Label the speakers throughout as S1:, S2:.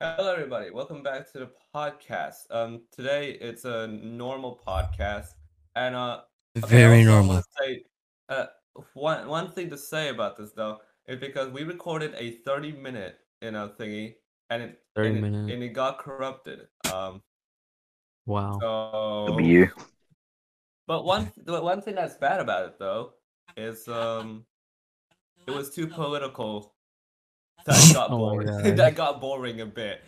S1: Hello, everybody. Welcome back to the podcast. Um, today it's a normal podcast, and uh,
S2: Very
S1: also I
S2: normal.
S1: say, uh, one one thing to say about this though is because we recorded a thirty minute, you know, thingy, and it
S3: 30
S1: and it, and it got corrupted. Um,
S3: Wow.
S1: so
S4: W.
S1: But one the one thing that's bad about it though is um it was too political. That got
S3: Oh
S1: boring.
S3: God.
S1: that got boring a bit.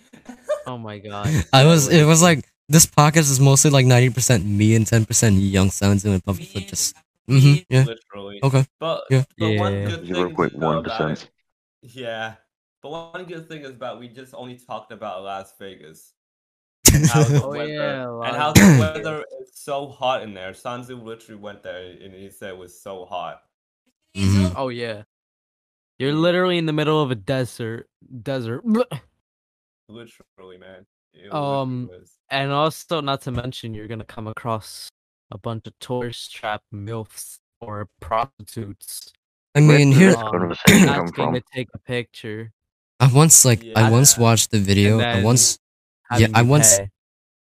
S3: Oh my god.
S2: I was. It was like this podcast is mostly like ninety percent me and ten percent young sounds and public for just. Mm-hmm, yeah.
S1: Literally.
S2: Okay.
S1: But,
S2: Yeah.
S1: but one
S3: Yeah.
S1: good thing
S4: point
S1: to know
S4: one percent.
S1: yeah. But one good thing is about we just only talked about Las Vegas. And how the
S3: Oh,
S1: weather
S3: yeah,
S1: and how the weather is so hot in there. Sanzu literally went there and he said it was so hot.
S2: Mhm.
S3: Oh yeah. You're literally in the middle of a desert. Desert.
S1: Literally, man. It
S3: Um,
S1: literally.
S3: And also, not to mention, you're gonna come across a bunch of tourist trap milfs or prostitutes
S2: I mean,
S4: Where
S2: here
S4: did this
S3: um, asking to take a picture.
S2: I once like I once watched the video. I once Yeah, I once-
S3: pay.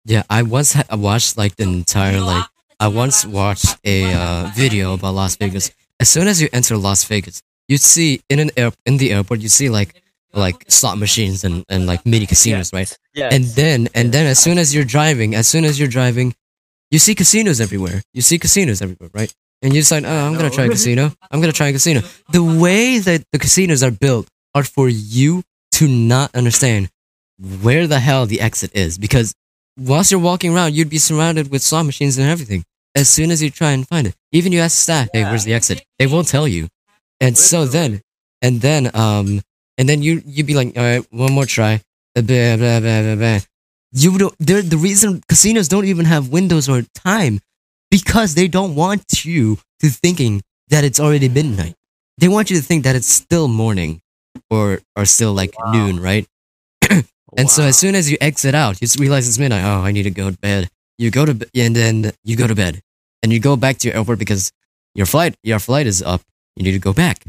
S2: yeah I once ha- watched like the entire like I once watched a uh, video about Las Vegas. As soon as you enter Las Vegas, you see in an air in the airport you see like like slot machines and, and like mini casinos, right?
S3: Yes.
S2: And then and then as soon as you're driving, as soon as you're driving, you see casinos everywhere. You see casinos everywhere, right? And you decide, oh, I'm gonna try a casino. I'm gonna try a casino. The way that the casinos are built are for you to not understand where the hell the exit is, because whilst you're walking around, you'd be surrounded with slot machines and everything. As soon as you try and find it, even you ask staff, "Hey, where's the exit?" They won't tell you. And so then, and then, um, and then you you'd be like, "All right, one more try." Uh, Blah, blah, blah. You don't. They're the reason casinos don't even have windows or time because they don't want you to thinking that it's already midnight. They want you to think that it's still morning or or still like
S3: Wow.
S2: noon, right? And so as soon as you exit out, you realize it's midnight. Oh, I need to go to bed. You go to and then you go to bed, and you go back to your airport because your flight your flight is up. You need to go back,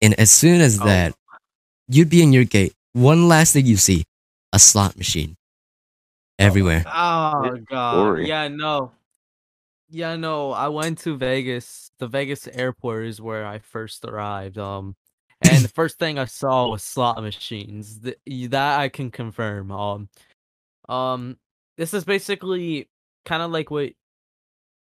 S2: and as soon as
S3: Oh.
S2: that, you'd be in your gate. One last thing you see, a slot machine everywhere.
S3: Oh
S4: It's
S3: god.
S4: boring.
S3: Yeah, no. Yeah, no. I went to Vegas. The Vegas airport is where I first arrived. Um and the first thing I saw was slot machines. Th- that I can confirm. Um um this is basically kind of like what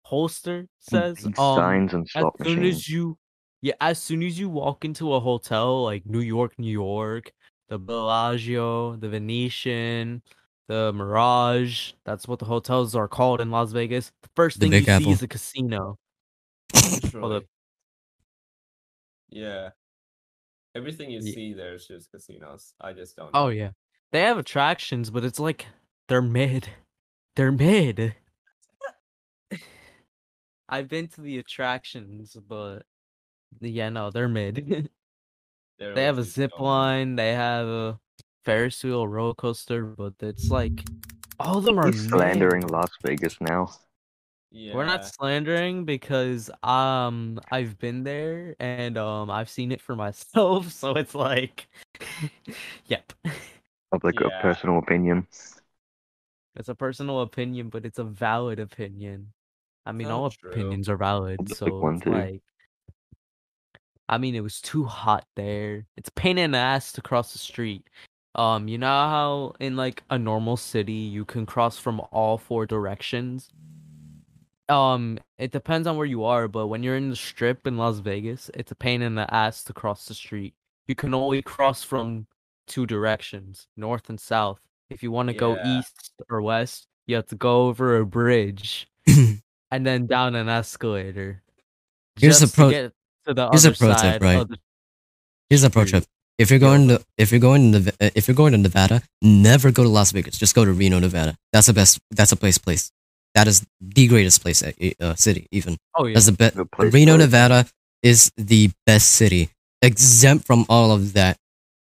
S3: Holster says.
S4: Big
S3: Um
S4: signs and
S3: as soon
S4: machines.
S3: as you yeah, as soon as you walk into a hotel like New York, New York, the Bellagio, the Venetian, the Mirage, that's what the hotels are called in Las Vegas. The first
S2: The
S3: thing
S2: Big
S3: you
S2: Apple.
S3: see is a casino.
S1: Literally.
S3: the-
S1: Yeah. Everything you
S3: Ye-
S1: see there is just casinos. I just don't.
S3: Oh yeah. They have attractions, but it's like they're mid. They're mid. I've been to the attractions, but yeah, no, they're mid.
S1: They're
S3: They have a zip
S1: so-
S3: line. They have a Ferris wheel, roller coaster, but it's like all of them are
S4: He's
S3: mid.
S4: slandering Las Vegas now.
S1: Yeah.
S3: We're not slandering because um I've been there and um I've seen it for myself, so it's like, yep,
S4: like
S1: Yeah.
S4: a personal opinion.
S3: it's a personal opinion, but it's a valid opinion. I mean, all
S1: true.
S3: opinions are valid,
S4: Public
S3: so like. I mean, it was too hot there. It's a pain in the ass to cross the street. Um, you know how in like a normal city you can cross from all four directions? Um, it depends on where you are, but when you're in the strip in Las Vegas, it's a pain in the ass to cross the street. You can only cross from two directions, north and south. If you want to go east or west, you have to go over a bridge and then down an escalator.
S2: Here's
S3: to
S2: pro-
S3: get to the
S2: here's a
S3: other
S2: pro tip,
S3: side
S2: right?
S3: of the
S2: Here's a pro tip: if you're going
S3: for
S2: to if you're going to if you're going to Nevada, never go to Las Vegas. Just go to Reno, Nevada. That's the best. That's a place. Place. That is the greatest place. uh, Uh, city even.
S3: Oh yeah.
S2: That's the best.
S4: Good place
S2: Reno. Nevada is the best city, exempt from all of that.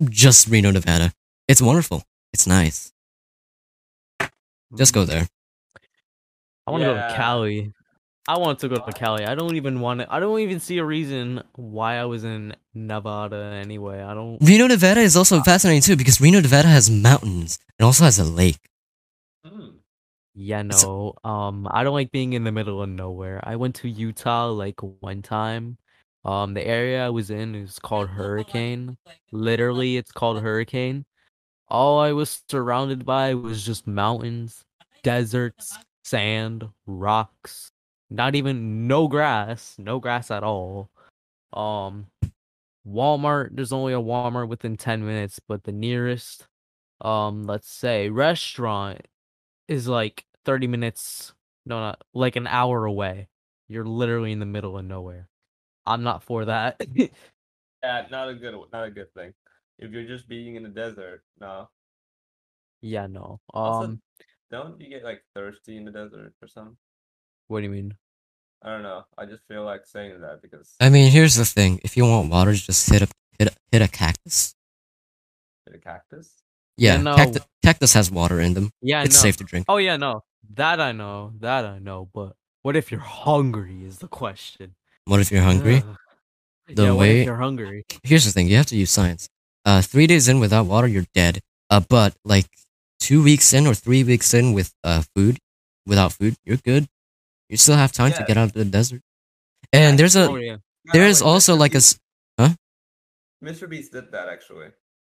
S2: Just Reno, Nevada. It's wonderful. It's nice. Just go there.
S3: I want to go to Cali. I want to go to Cali. I don't even want to. I don't even see a reason why I was in Nevada anyway. I don't.
S2: Reno, Nevada is also fascinating too because Reno, Nevada has mountains and also has a lake.
S1: Hmm.
S3: Yeah,
S2: It's-
S3: no. Um, I don't like being in the middle of nowhere. I went to Utah like one time. Um, the area I was in is called Hurricane. Literally, it's called Hurricane. All I was surrounded by was just mountains, deserts, sand, rocks. Not even no grass, no grass at all. Um, Walmart, there's only a Walmart within 10 minutes, but the nearest um let's say restaurant is like 30 minutes no not like an hour away you're literally in the middle of nowhere i'm not for that
S1: Yeah, not a good not a good thing. If you're just being in the desert, no.
S3: yeah no
S1: Also,
S3: um
S1: Don't you get like thirsty in the desert or something?
S3: What do you mean
S1: I don't know. I just feel like saying that because
S2: I mean, here's the thing: if you want water, just hit a hit a, hit a cactus.
S1: the cactus.
S2: Yeah,
S3: Yeah, no.
S2: cactus, cactus has water in them.
S3: yeah
S2: it's
S3: no.
S2: safe to drink.
S3: oh yeah no that i know that i know but what if you're hungry is the question
S2: What if you're hungry? The
S3: yeah, what
S2: way-
S3: if you're hungry
S2: Here's the thing: you have to use science. Uh, three days in without water, you're dead. Uh, but like two weeks in or three weeks in with uh food, without food, you're good. You still have time to get out of the desert. And there's a
S3: oh yeah
S1: No,
S2: is also
S1: Mr.
S2: like a s-
S1: Mr. Beast did that actually.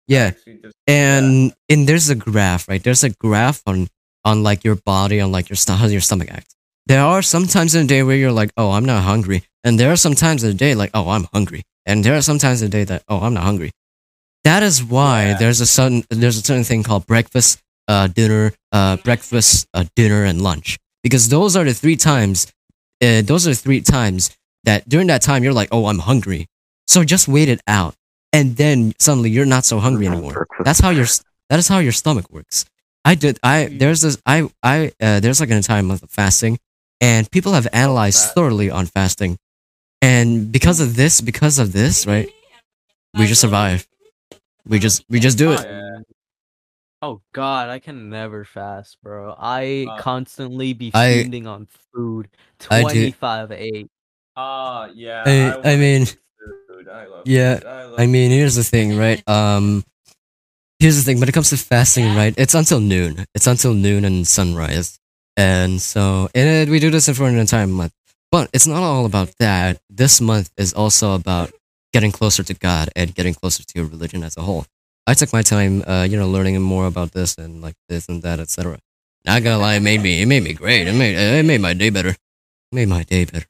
S2: yeah,
S1: Actually
S2: and and there's a graph, right? There's a graph on on like your body, on like your st- how your stomach acts. There are some times in the day where you're like, oh, I'm not hungry, and there are some times in the day like, oh, I'm hungry, and there are some times in the day that, oh, I'm not hungry. That is why
S1: Yeah.
S2: there's a certain there's a certain thing called breakfast, uh, dinner, uh, breakfast, uh, dinner, and lunch, because those are the three times. Uh, those are the three times that during that time you're like, oh, I'm hungry. So just wait it out, and then suddenly you're not so hungry anymore.
S4: Breakfast.
S2: That's how your that is how your stomach works. I did I there's this I I uh, there's like an entire month of fasting, and people have analyzed thoroughly on fasting, and because of this, because of this, right, we just survive. We just we just do it.
S1: Yeah.
S3: Oh God, I can never fast, bro. I
S1: Uh,
S3: constantly be
S2: I-
S3: feeding on food
S2: I do-
S3: twenty five eight.
S1: Ah, yeah.
S2: I- I
S1: wanna
S2: mean-
S1: food. I love
S2: Yeah,
S1: food. I, love
S2: I mean, here's the thing, right? Um, here's the thing. When it comes to fasting, right, it's until noon. It's until noon and sunrise, and so and uh, we do this for an entire month. But it's not all about that. This month is also about getting closer to God and getting closer to your religion as a whole. I took my time, uh, you know, learning more about this and like this and that, etc. Not gonna lie, it made me, it made me great. It made, it made my day better. It made my day better.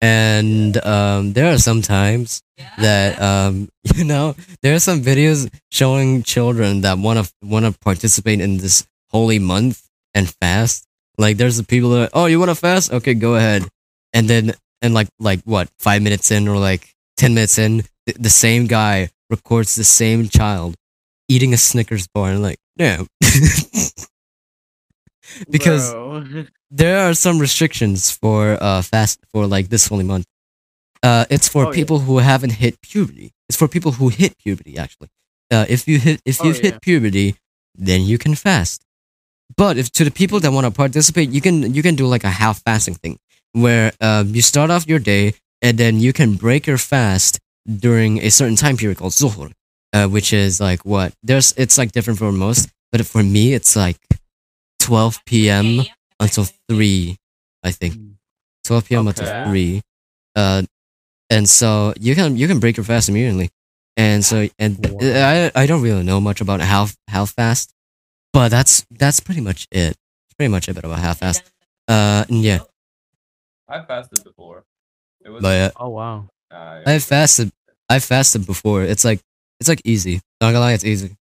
S2: And um, there are some times that um, you know, there are some videos showing children that want to want to participate in this holy month and fast. Like, there's the people that, oh, you want to fast? Okay, go ahead. And then, and like, like what, five minutes in or like ten minutes in, the, the same guy records the same child eating a Snickers bar and like, damn. because
S3: Bro.
S2: there are some restrictions for uh fast for like this holy month. Uh, it's for
S3: Oh, yeah.
S2: people who haven't hit puberty. It's for people who hit puberty actually. Uh, if you hit if
S3: Oh,
S2: you've
S3: yeah.
S2: hit puberty, then you can fast. But if to the people that want to participate, you can you can do like a half fasting thing where uh, you start off your day and then you can break your fast during a certain time period called zuhur, uh, which is like what there's it's like different for most, but for me it's like 12 p.m. until three, I think.
S3: Mm.
S2: 12 p.m.
S3: Okay.
S2: until three. Uh, and so you can you can break your fast immediately. And so and. I I don't really know much about how how fast, but that's that's pretty much it. That's pretty much it about half fast. Uh, and yeah,
S1: I fasted before. It was.
S2: but uh,
S3: Oh wow.
S1: uh,
S2: I fasted. I fasted before. It's like it's like easy. Not gonna lie, it's easy.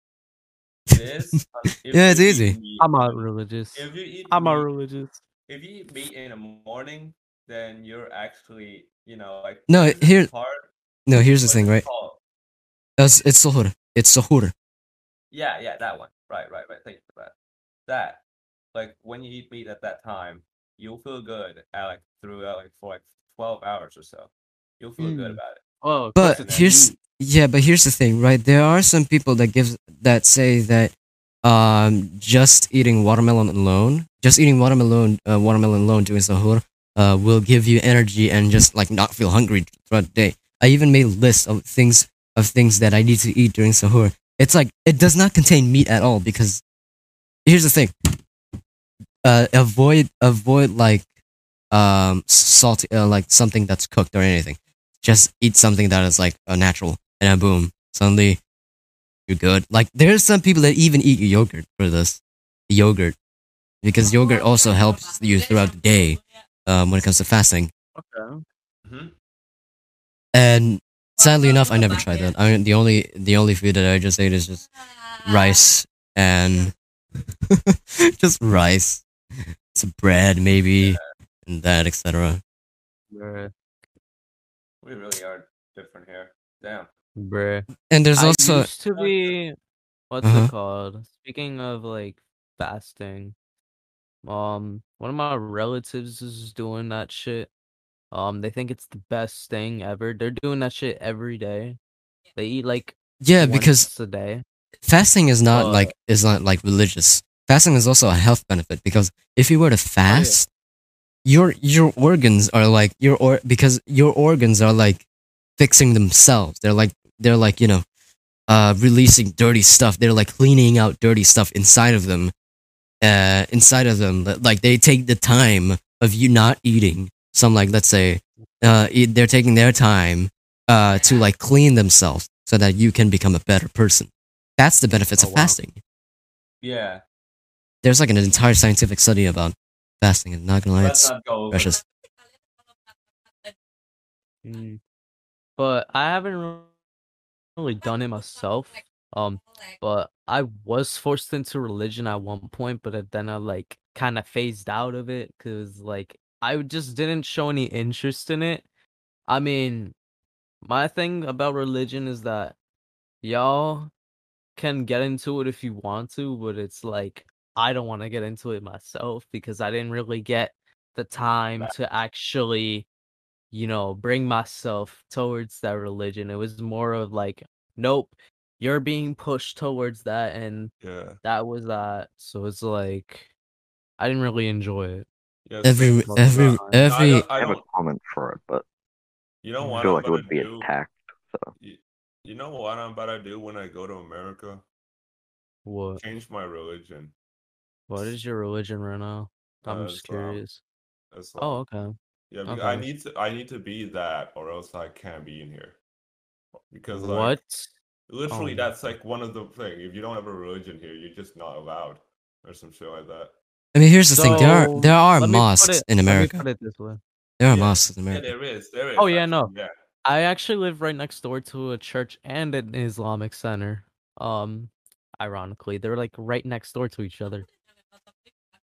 S1: It is.
S2: Yeah, it's easy.
S1: meat-
S3: I'm not religious.
S1: If you eat
S3: I'm not religious.
S1: if you eat meat in the morning, then you're actually, you know, like
S2: No,
S1: what is
S2: here-
S1: part?
S2: No, here's the thing, right? It's it's suhoor. It's suhoor.
S1: Yeah, yeah, that one. Right, right, right. Thank you for that. That, like, when you eat meat at that time, you'll feel good at like throughout like for like twelve hours or so. You'll feel good
S3: Mm.
S1: about it.
S3: Oh,
S2: But here's yeah, but here's the thing, right? There are some people that give that say that um just eating watermelon alone, just eating watermelon uh, watermelon alone doing sahur uh, will give you energy and just like not feel hungry throughout the day. I even made a list of things of things that I need to eat during sahur. It's like it does not contain meat at all because here's the thing. Uh, avoid avoid like um salty uh, like something that's cooked or anything. Just eat something that is like a natural and then boom, suddenly you're good. Like there's some people that even eat yogurt for this yogurt because yogurt also helps you throughout the day um, when it comes to fasting.
S3: Okay.
S1: hmm
S2: And sadly enough, I never tried that. I mean, the only the only food that I just ate is just rice and just rice, some bread maybe, and that etc.
S3: Bruh.
S1: We really are different here. Damn.
S3: Bruh.
S2: And there's
S3: I
S2: also
S3: used to be what's
S2: Uh-huh.
S3: it called? Speaking of like fasting, um, one of my relatives is doing that shit. Um, they think it's the best thing ever. They're doing that shit every day. They eat like
S2: yeah, because
S3: once a day.
S2: fasting is not
S3: Uh,
S2: like is not like religious. Fasting is also a health benefit because if you were to fast, your your organs are like your or because your organs are like fixing themselves. They're like they're like you know, uh, releasing dirty stuff. They're like cleaning out dirty stuff inside of them, uh, inside of them. Like they take the time of you not eating. Some like let's say, uh, they're taking their time, uh, to like clean themselves so that you can become a better person. That's the benefits
S3: Oh,
S2: of
S3: wow.
S2: fasting.
S1: Yeah.
S2: There's like an entire scientific study about fasting, and not gonna lie, it's
S1: not
S2: precious.
S3: Mm. But I haven't really done it myself. Um, but I was forced into religion at one point, but then I like kind of phased out of it because like I just didn't show any interest in it. I mean, my thing about religion is that y'all can get into it if you want to, but it's like I don't want to get into it myself because I didn't really get the time to actually, you know, bring myself towards that religion. It was more of like, nope, you're being pushed towards that, and
S1: Yeah.
S3: that was that. So it's like I didn't really enjoy it.
S1: yeah
S2: Every
S1: same.
S3: most
S2: every.
S1: No, I
S2: every
S1: don't,
S4: I
S1: I
S4: have a comment for it, but
S1: you know what
S4: feel
S1: I'm
S4: like it would be
S1: do?
S4: attacked. So
S1: You, you know what I'm about to do when I go to America?
S3: What?
S1: Change my religion.
S3: What is your religion right now? I'm
S1: Uh,
S3: just
S1: Islam.
S3: curious.
S1: Islam.
S3: Oh, okay.
S1: Yeah, because I
S3: okay.
S1: need to I need to be that or else I can't be in here. Because like
S3: What?
S1: literally
S3: Oh.
S1: that's like one of the thing. If you don't have a religion here, you're just not allowed. Or some shit like that.
S2: I mean, here's the thing: there are
S3: So,
S2: there are
S3: let me put
S2: mosques
S3: it-
S2: in
S3: let me
S2: America.
S3: put it this way.
S2: There are
S1: Yeah.
S2: mosques in
S1: Yeah,
S2: America.
S1: there is. There is.
S3: Oh, yeah,
S1: actually,
S3: no.
S1: Yeah.
S3: I actually live right next door to a church and an Islamic center. Um, ironically, they're like right next door to each other.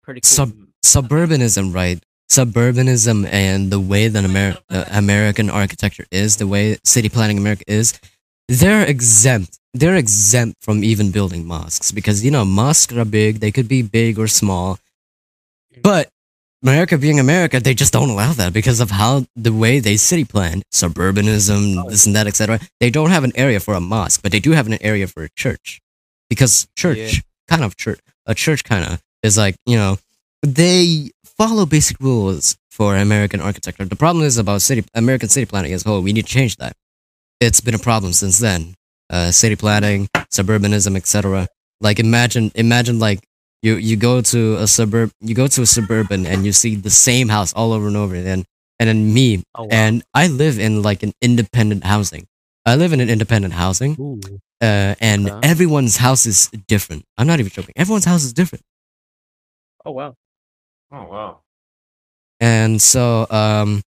S3: Pretty cool.
S2: Sub- suburbanism, right? Suburbanism and the way that Amer- uh, American architecture is, the way city planning America is, they're exempt. They're exempt from even building mosques because you know mosques are big. They could be big or small, but America being America, they just don't allow that because of how the way they city plan, suburbanism, this and that, etc. They don't have an area for a mosque, but they do have an area for a church because church,
S3: Yeah.
S2: kind of church, a church kind of is like you know they follow basic rules for American architecture. The problem is about city American city planning as a whole. We need to change that. It's been a problem since then. Uh, city planning, suburbanism, etc. Like imagine, imagine like you you go to a suburb, you go to a suburban, and you see the same house all over and over again. And then me,
S3: Oh, wow.
S2: and I live in like an independent housing. I live in an independent housing, uh, and
S3: Okay.
S2: everyone's house is different. I'm not even joking. Everyone's house is different.
S3: Oh wow.
S1: Oh wow.
S2: and so um,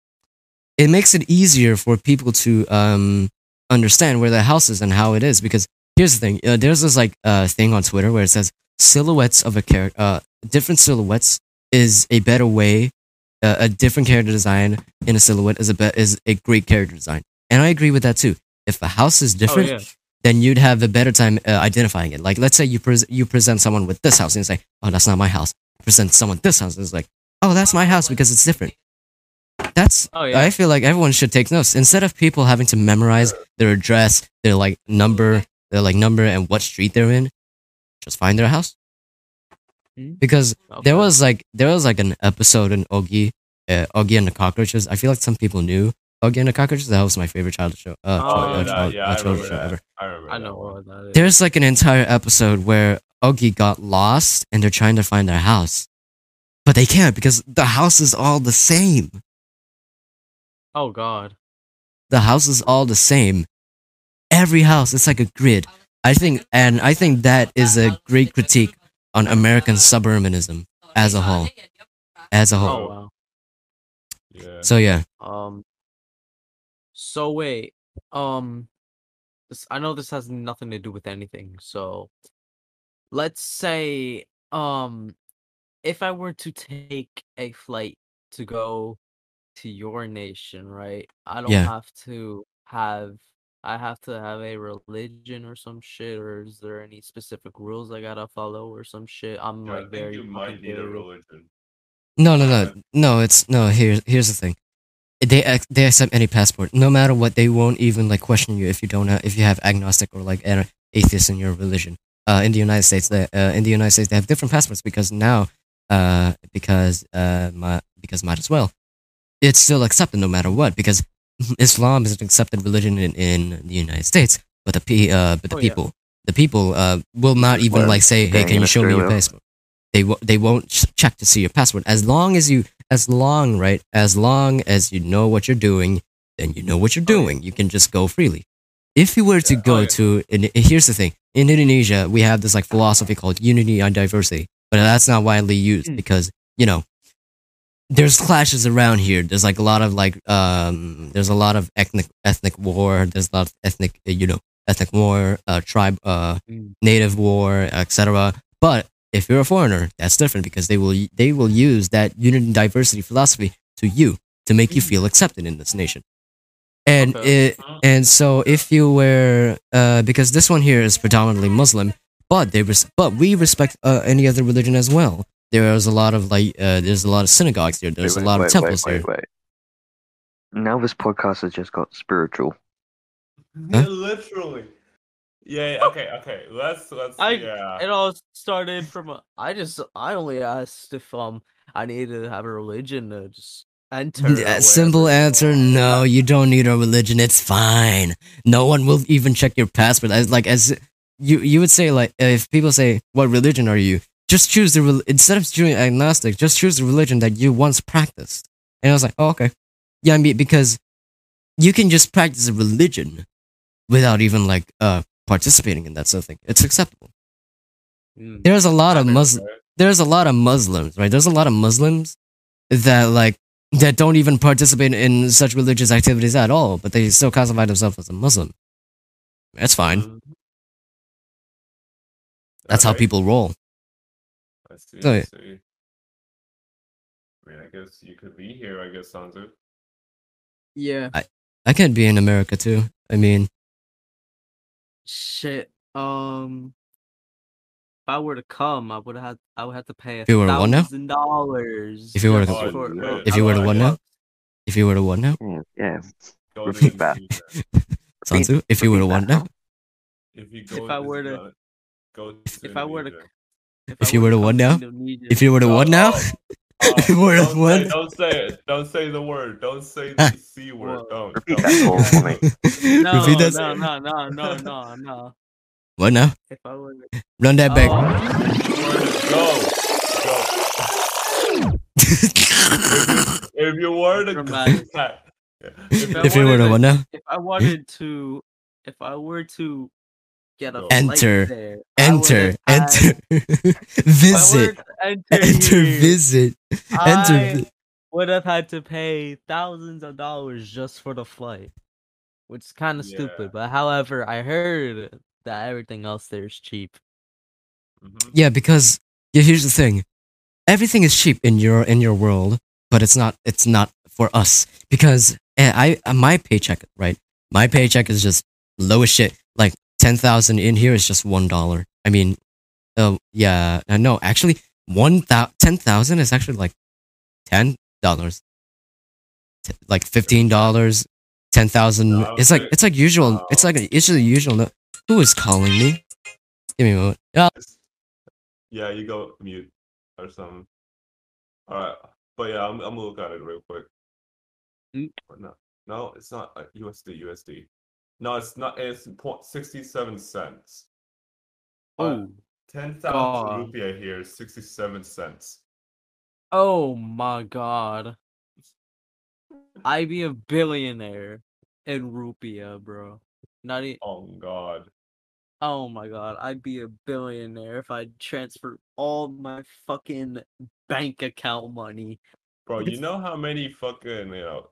S2: it makes it easier for people to um, understand where the house is and how it is. Because here's the thing: uh, there's this like uh, thing on Twitter where it says silhouettes of a character, uh, different silhouettes is a better way. Uh, a different character design in a silhouette is a be- is a great character design, and I agree with that too. If a house is different,
S3: Oh, yeah.
S2: then you'd have a better time uh, identifying it. Like, let's say you pres you present someone with this house and you say, "Oh, that's not my house." Present someone this house and it's like, "Oh, that's my house because it's different." That's
S3: Oh, yeah.
S2: I feel like everyone should take notes instead of people having to memorize their address, their like number, their like number and what street they're in. Just find their house
S3: Hmm.
S2: because there was like there was like an episode in Oggy uh, and the Cockroaches. I feel like some people knew Oggy and the Cockroaches. That was my favorite childhood show. Uh,
S3: Oh,
S2: child-
S1: yeah,
S2: uh, child-
S1: yeah,
S2: uh,
S1: I
S2: childhood show
S1: that.
S2: ever.
S1: I remember.
S3: I know that is.
S2: There's like an entire episode where Oggy got lost and they're trying to find their house, but they can't because the house is all the same.
S3: oh God.
S2: the house is all the same. Every house, it's like a grid. I think, and I think that is a great critique on American suburbanism as a whole. As a
S3: Oh
S2: whole.
S3: wow.
S1: Yeah.
S2: So yeah,
S3: Um. So wait. Um. I know this has nothing to do with anything. So, let's say, um, if I were to take a flight to go to your nation, right? I don't
S2: Yeah.
S3: have to have. I have to have a religion or some shit, or is there any specific rules I gotta follow or some shit? I'm
S1: Yeah, I
S3: like
S1: think
S3: very
S1: you might need a religion.
S2: no, no, no, no. It's no. Here's here's the thing. They ac- they accept any passport, no matter what. They won't even like question you if you don't have, if you have agnostic or like an atheist in your religion. Uh, in the United States, they, uh, in the United States, they have different passports because now, uh, because uh, my, because might as well, it's still accepted no matter what because Islam is an accepted religion in, in the United States, but the pe- uh, but the
S3: Oh, yeah.
S2: people, the people uh, will not even
S4: Well,
S2: like say, "Hey, can you show me your passport?" They w- they won't ch- check to see your passport as long as you as long right as long as you know what you're doing, then you know what you're
S1: Oh,
S2: doing. You can just go freely. If you were to go
S1: oh, yeah.
S2: to, and here's the thing: in Indonesia, we have this like philosophy called unity and diversity, but that's not widely used
S3: Mm.
S2: because you know there's clashes around here. There's like a lot of like um, there's a lot of ethnic ethnic war. There's a lot of ethnic uh, you know ethnic war, uh, tribe, uh,
S3: Mm.
S2: native war, etc. But if you're a foreigner, that's different because they will they will use that unity and diversity philosophy to you to make you feel accepted in this nation. And
S3: Okay.
S2: it, and so if you were uh, because this one here is predominantly Muslim, but they res- but we respect uh, any other religion as well. There's a lot of like uh, there's a lot of synagogues here. There's
S4: Wait,
S2: a lot
S4: wait,
S2: of temples
S4: wait,
S2: here.
S4: wait, wait. Now this podcast has just got spiritual.
S2: Huh?
S1: Literally. Yeah. Okay. Okay. Let's. Let's.
S3: I-
S1: yeah.
S3: it all started from a, I just I only asked if um I needed to have a religion to just enter.
S2: Yeah, simple answer: No, you don't need a religion. It's fine. No one will even check your passport. As like as you you would say like if people say what religion are you, just choose the instead of choosing agnostic, just choose the religion that you once practiced. And I was like, oh okay, yeah, I mean because you can just practice a religion without even like uh participating in that sort of thing. It's acceptable.
S3: Mm.
S2: There's a lot of
S1: Okay,
S2: Muslim there's a lot of Muslims, right? There's a lot of Muslims that like that don't even participate in such religious activities at all, but they still classify themselves as a Muslim. That's fine.
S3: Mm.
S2: That's how people roll.
S1: I see.
S2: So,
S1: I see. I mean, I guess you could be here. I guess Sanzu.
S3: Yeah.
S2: I can be in America too. I mean,
S3: Shit. Um. If I were to come, I would have. I would have to pay a
S2: If you were to what now?
S3: thousand dollars.
S2: If you were to-
S3: just
S1: Oh,
S3: for-
S1: shit.
S2: if you were to
S1: I
S2: what
S1: like
S2: now? If you were to what now,
S4: Yeah, yeah. Repeat that.
S2: Sansu? If you were to what now?
S1: If you go.
S3: If I were to-
S1: Go.
S3: if I were to-
S2: If you were to
S3: come
S2: what now? If you were to
S1: Oh,
S2: what now?
S1: oh, oh,
S2: If you were to
S1: don't say- Don't say it. Don't say the word. Don't say the c word. Don't. Don't.
S4: that for me.
S3: No,
S2: Repeat that.
S3: no, no, no, no, no, no.
S2: What now?
S3: If I were to,
S2: Run that back.
S3: Oh,
S1: Go. Go. If you were to
S3: Dramatic.
S1: if,
S3: I
S2: if you were to
S3: wanted
S2: what now?
S3: if I wanted to, if I were to get a
S2: Enter.
S3: there,
S2: Enter.
S3: had-
S2: Enter.
S3: if I were
S2: visit.
S3: enter,
S2: Enter.
S3: here,
S2: Visit. Enter.
S3: I would have had to pay thousands of dollars just for the flight, which is kind of
S1: Yeah.
S3: stupid. But however, I heard that everything else there is cheap.
S1: Mhm.
S2: Yeah, because yeah, here's the thing. Everything is cheap in your in your world, but it's not it's not for us because eh, I uh, my paycheck right. My paycheck is just low as shit. Like ten thousand in here is just one dollar. I mean, oh yeah, uh, no, actually one thou is actually like ten dollars, like fifteen dollars, ten thousand.
S1: No,
S2: it's like it's like usual. It's like it's the usual. No- Who is calling me? Give me a moment. Yeah,
S1: Yeah, you go mute or something. All right. But yeah, I'm, I'm gonna look at it real quick.
S3: Mm.
S1: No, no, it's not uh, USD. USD. No, it's not. It's point sixty-seven cents. But
S3: Oh,
S1: ten thousand
S3: God.
S1: rupiah here is sixty-seven cents.
S3: oh my god. I'd be a billionaire in rupiah, bro. Not even.
S1: Oh God.
S3: Oh my god, I'd be a billionaire if I transferred all my fucking bank account money.
S1: Bro, you know how many fucking you know,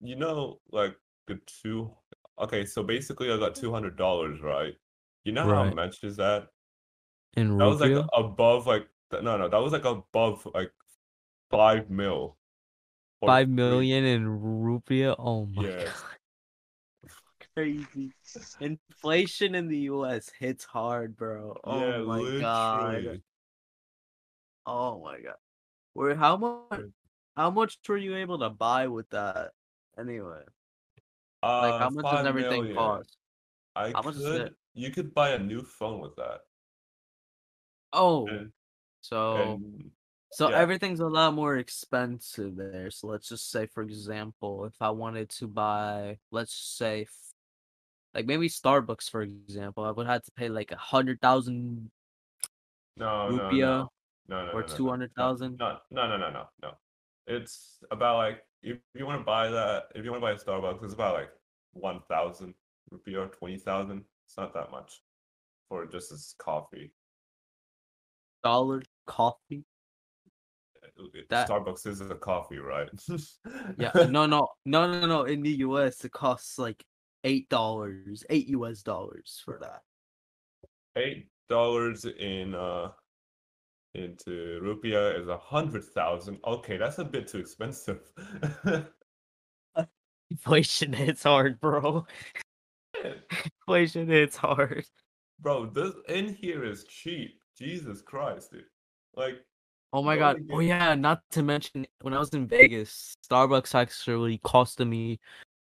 S1: you know like the two. Okay, so basically I got two hundred dollars, right? You know how
S3: Right.
S1: much is that?
S3: In
S1: That was like above like no no that was like above like five mil.
S3: Five million in rupiah? Oh my
S1: Yeah.
S3: god. Crazy. Inflation in the US hits hard, bro. Oh
S1: yeah,
S3: my god. Oh my god. Where how much how much were you able to buy with that anyway? Like
S1: Uh,
S3: how much does everything
S1: million.
S3: cost?
S1: I
S3: How
S1: could. You could buy a new phone with that.
S3: Oh,
S1: And,
S3: so
S1: and
S3: so
S1: yeah.
S3: everything's a lot more expensive there. So let's just say, for example, if I wanted to buy, let's say, like maybe Starbucks, for example, I would have to pay like a hundred thousand
S1: no,
S3: rupiah
S1: no, no, no,
S3: or
S1: no, no,
S3: thousand.
S1: No, no, no, no, no, no. It's about like if you want to buy that, if you want to buy a Starbucks, it's about like one thousand rupee or twenty thousand. It's not that much for just this coffee.
S3: dollar coffee.
S1: Uh,
S3: That-
S1: Starbucks is a coffee, right?
S3: Yeah, no, no, no, no, no. In the US, it costs like eight dollars, eight US dollars for that.
S1: Eight dollars in uh into rupiah is a hundred thousand. Okay, that's a bit too expensive.
S3: Inflation hits hard, bro. Inflation hits hard.
S1: Bro, this in here is cheap. Jesus Christ, dude. Like
S3: Oh my god. Oh yeah, not to mention when I was in Vegas, Starbucks actually costed me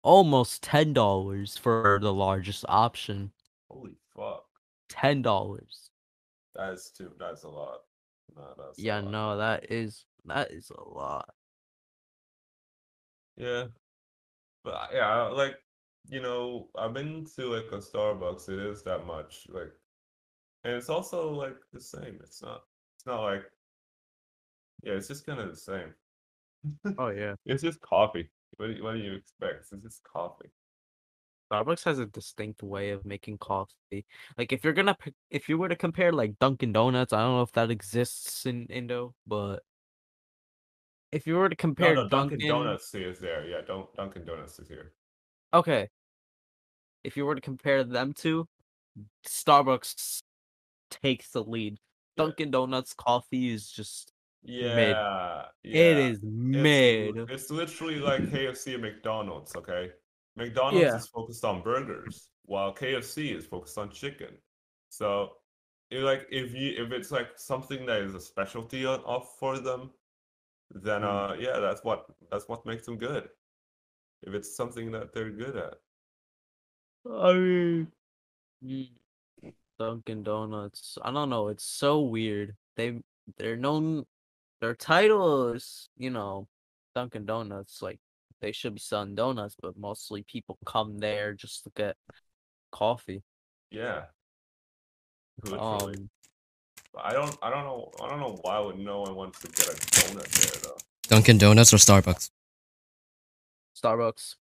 S3: almost ten dollars for the largest option.
S1: holy fuck.
S3: Ten dollars.
S1: That's too that's a lot. No, that's
S3: Yeah,
S1: lot.
S3: no, that is that is a lot.
S1: Yeah. But yeah, like you know, I've been to like a Starbucks, it is that much. Like and it's also like the same. It's not it's not like yeah, it's just kind of the same.
S3: Oh yeah.
S1: It's just coffee. What do you, what do you expect? It's just coffee.
S3: Starbucks has a distinct way of making coffee. Like if you're gonna pick, if you were to compare like Dunkin' Donuts, I don't know if that exists in Indo, but if you were to compare
S1: no, Dunkin'
S3: Dunkin',
S1: Donuts is there. Yeah, don't Dunkin' Donuts is here.
S3: okay, if you were to compare them to, Starbucks takes the lead. Dunkin' Donuts coffee is just
S1: Yeah,
S3: it
S1: yeah. It's,
S3: mid.
S1: li- it's literally like KFC and McDonald's, okay? McDonald's
S3: Yeah.
S1: is focused on burgers, while KFC is focused on chicken. So, it, like if you if it's like something that is a specialty on, off for them, then
S3: Mm.
S1: uh yeah, that's what that's what makes them good. If it's something that they're good at.
S3: I mean, mm, Dunkin' Donuts. I don't know. It's so weird. They they're known. Their title is you know, Dunkin' Donuts. Like they should be selling donuts, but mostly people come there just to get coffee.
S1: Yeah. Literally.
S3: Um,
S1: I don't I don't know I don't know why would no one wants to get a donut there though.
S2: Dunkin' Donuts or Starbucks?
S3: Starbucks.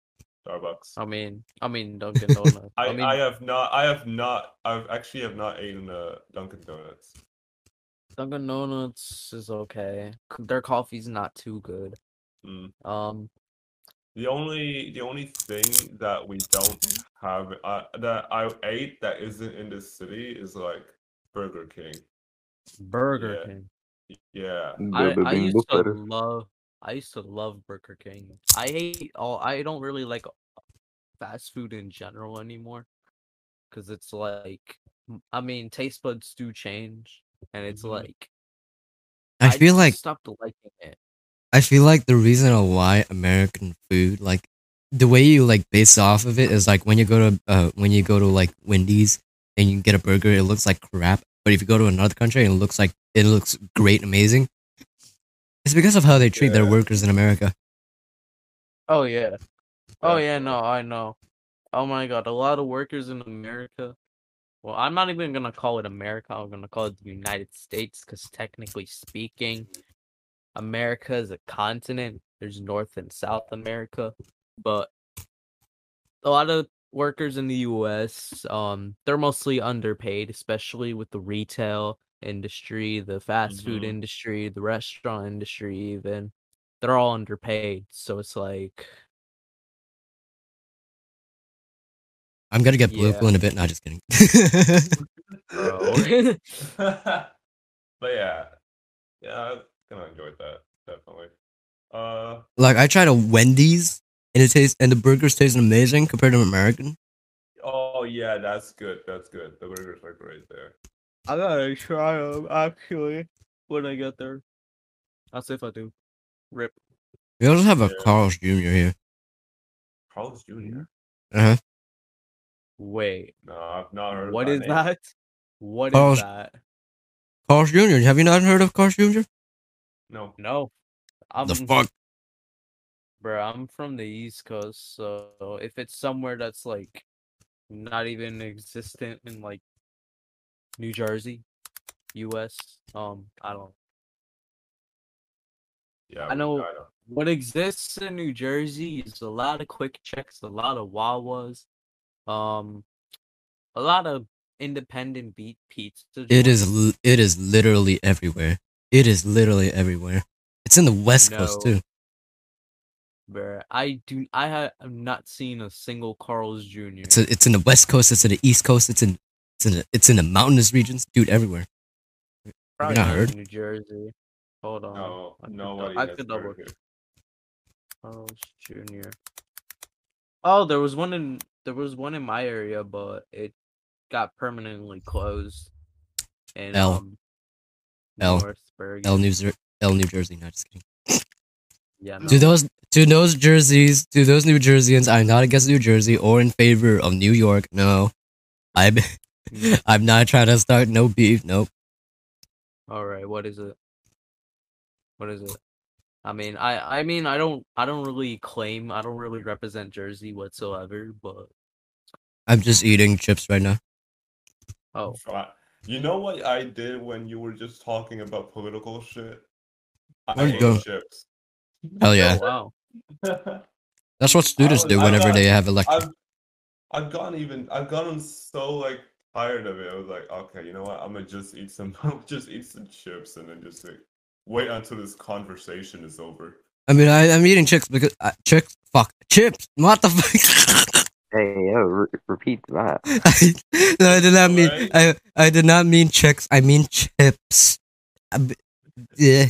S1: Starbucks.
S3: I mean, I mean Dunkin' Donuts.
S1: I,
S3: I
S1: I, have not I have not I've actually have not eaten a Dunkin' Donuts.
S3: Dunkin' Donuts is okay. C- Their coffee's not too good.
S1: Mm.
S3: Um,
S1: The only the only thing that we don't have uh, that I ate that isn't in this city is like Burger King.
S3: Burger
S1: Yeah.
S3: King.
S1: Yeah.
S3: I, I used to love I used to love Burger King. I hate all I don't really like fast food in general anymore cuz it's like I mean taste buds do change and it's
S1: Mhm.
S3: like
S2: I feel like
S3: stopped liking it.
S2: I feel like the reason why American food, like the way you like base off of it, is like when you go to uh, when you go to like Wendy's and you get a burger, it looks like crap. But if you go to another country it looks like it looks great, amazing. It's because of how they treat their workers in America.
S3: Oh yeah. Oh yeah, no, I know. Oh my god, a lot of workers in America. Well, I'm not even gonna call it America. I'm gonna call it the United States because technically speaking, America is a continent. There's North and South America, but a lot of workers in the U.S. um they're mostly underpaid, especially with the retail industry, the fast food
S1: Mhm.
S3: industry, the restaurant industry. Even they're all underpaid. So it's like
S2: I'm gonna get
S3: Yeah.
S2: political in a bit. Not just kidding.
S3: bro.
S1: but yeah, yeah, I kind of enjoyed that definitely. Uh,
S2: like I tried a Wendy's and it tastes and the burgers taste amazing compared to American.
S1: oh yeah, that's good. That's good. The burgers are great there.
S3: I gotta try them actually when I get there. I'll see if I do. Rip.
S2: We also have a
S1: Yeah.
S2: Carl's Jr. here.
S1: Carl's Jr.
S2: Uh huh.
S3: Wait,
S1: No, I've not heard. of
S3: what is
S1: name.
S3: that? What is
S2: Carl's-
S3: that?
S2: Carl's Jr. Have you not heard of Carl's Jr.?
S1: No.
S3: No. I'm,
S2: the fuck?
S3: Bro, I'm from the East Coast, so if it's somewhere that's like not even existent in like New Jersey, US, um, I don't.
S1: Yeah,
S3: I know-
S1: I know.
S3: What exists in New Jersey is a lot of QuickCheks, a lot of Wawas, um, a lot of independent beat pizza.
S2: It is.
S3: joints.
S2: L- it is literally everywhere. It is literally everywhere. It's in the West Coast too.
S3: Bruh, I do. I have not seen a single Carl's Jr.
S2: It's a, It's in the West Coast. It's in the East Coast. It's in. It's in. The, it's in the mountainous regions, dude. Everywhere.
S3: Probably
S2: not
S3: not in
S2: heard?
S3: New Jersey. Hold on.
S1: No,
S3: I could dou-
S1: nobody
S3: I
S1: has
S3: could double.
S1: it.
S3: Carl's Jr. Oh, there was one in there was one in my area, but it got permanently closed. In
S2: L.
S3: um,
S2: L. L New Jer- L New Jersey. Not just kidding.
S3: Yeah, no.
S2: To those to those jerseys, to those New Jerseyans, I'm not against New Jersey or in favor of New York. No, I'm
S3: Mm.
S2: I'm not trying to start no beef. Nope.
S3: All right, what is it? What is it? I mean, I I mean, I don't I don't really claim I don't really represent Jersey whatsoever, but
S2: I'm just eating chips right now.
S3: oh,
S1: You know what I did when you were just talking about political shit? I ate
S2: go?
S1: chips.
S2: Hell yeah,
S3: oh wow.
S2: that's what students
S1: was-
S2: do whenever
S1: got-
S2: they have a lecture.
S1: I've I've gotten even I've gotten so like tired of it. I was like, okay, you know what? I'm gonna just eat some just eat some chips and then just like wait until this conversation is over.
S2: I mean, I, I'm eating chips because uh, chips. Fuck chips. What the fuck?
S4: Hey, yo, re- repeat that.
S2: I, no, I did not mean.
S1: Alright.
S2: I I did not mean chicks. I mean chips. Uh, b- Yeah.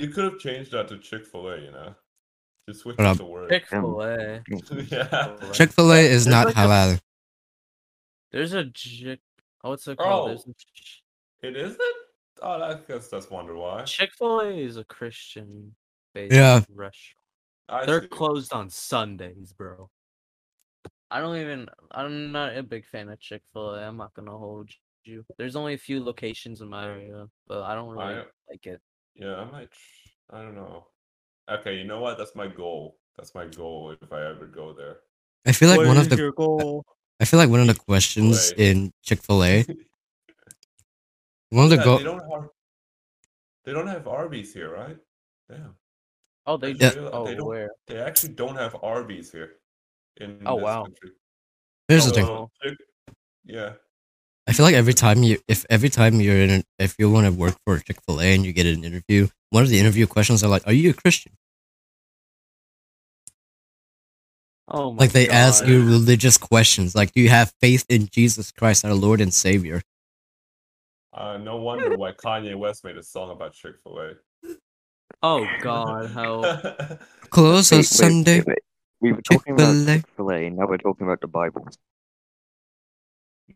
S1: You could have changed that to Chick Fil A, you know. Just switch
S2: What up?
S1: the word.
S3: Chick Fil A.
S1: yeah.
S2: Chick Fil A is
S3: There's
S2: not
S3: like a-
S2: halal.
S3: There's a Chick. Oh, what's it called?
S1: Oh.
S3: Ch-
S1: It isn't. Oh, I guess that's wonder why.
S3: Chick Fil A is a Christian based
S2: Yeah.
S3: restaurant.
S1: I
S3: They're
S1: see.
S3: closed on Sundays, bro. I don't even. I'm not a big fan of Chick Fil A. I'm not gonna hold you. There's only a few locations in my area, but I don't really
S1: I-
S3: like it.
S1: Yeah, I might. I don't know. Okay, you know what? That's my goal. That's my goal if I ever go there.
S2: I feel like one of the
S3: your goal?
S2: I feel like one of the questions
S1: Chick-fil-A.
S2: in Chick Fil A. One of the
S1: Yeah,
S2: go.
S1: they don't have. They don't have Arby's here, right? Damn.
S3: Oh, they
S1: Yeah.
S3: do. Oh,
S1: They don't-
S3: where?
S1: They actually don't have Arby's here. In
S3: Oh,
S1: this
S3: wow.
S1: country.
S2: Here's the thing.
S3: wow.
S1: So, Chick- yeah.
S2: I feel like every time you, if every time you're in, an, if you want to work for Chick Fil A and you get an interview, one of the interview questions are like, "Are you a Christian?"
S3: Oh my
S2: Like they ask you religious questions, like, "Do you have faith in Jesus Christ, our Lord and Savior?"
S1: Uh, no wonder why Kanye West made a song about Chick Fil A.
S3: Oh God, how?
S2: Close on
S4: Wait, wait,
S2: Sunday.
S4: wait, wait. We were talking about
S2: Chick-fil-A.
S4: Chick Fil A, now we're talking about the Bible.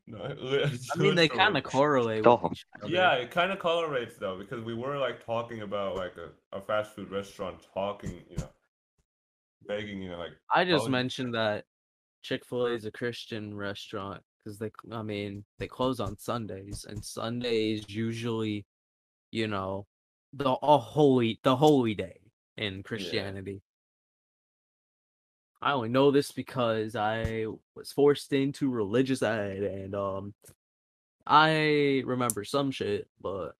S1: no,
S3: I mean, they kind of correlate.
S4: Stop.
S3: With each other.
S1: Yeah, it kind of correlates though because we were like talking about like a, a fast food restaurant talking, you know, begging, you know, like
S3: I just
S1: Oh,
S3: mentioned that Chick Fil A is a Christian restaurant because they, I mean, they close on Sundays, and Sundays usually, you know, the a holy the holy day in Christianity. I only know this because I was forced into religious ed and um I remember some shit, but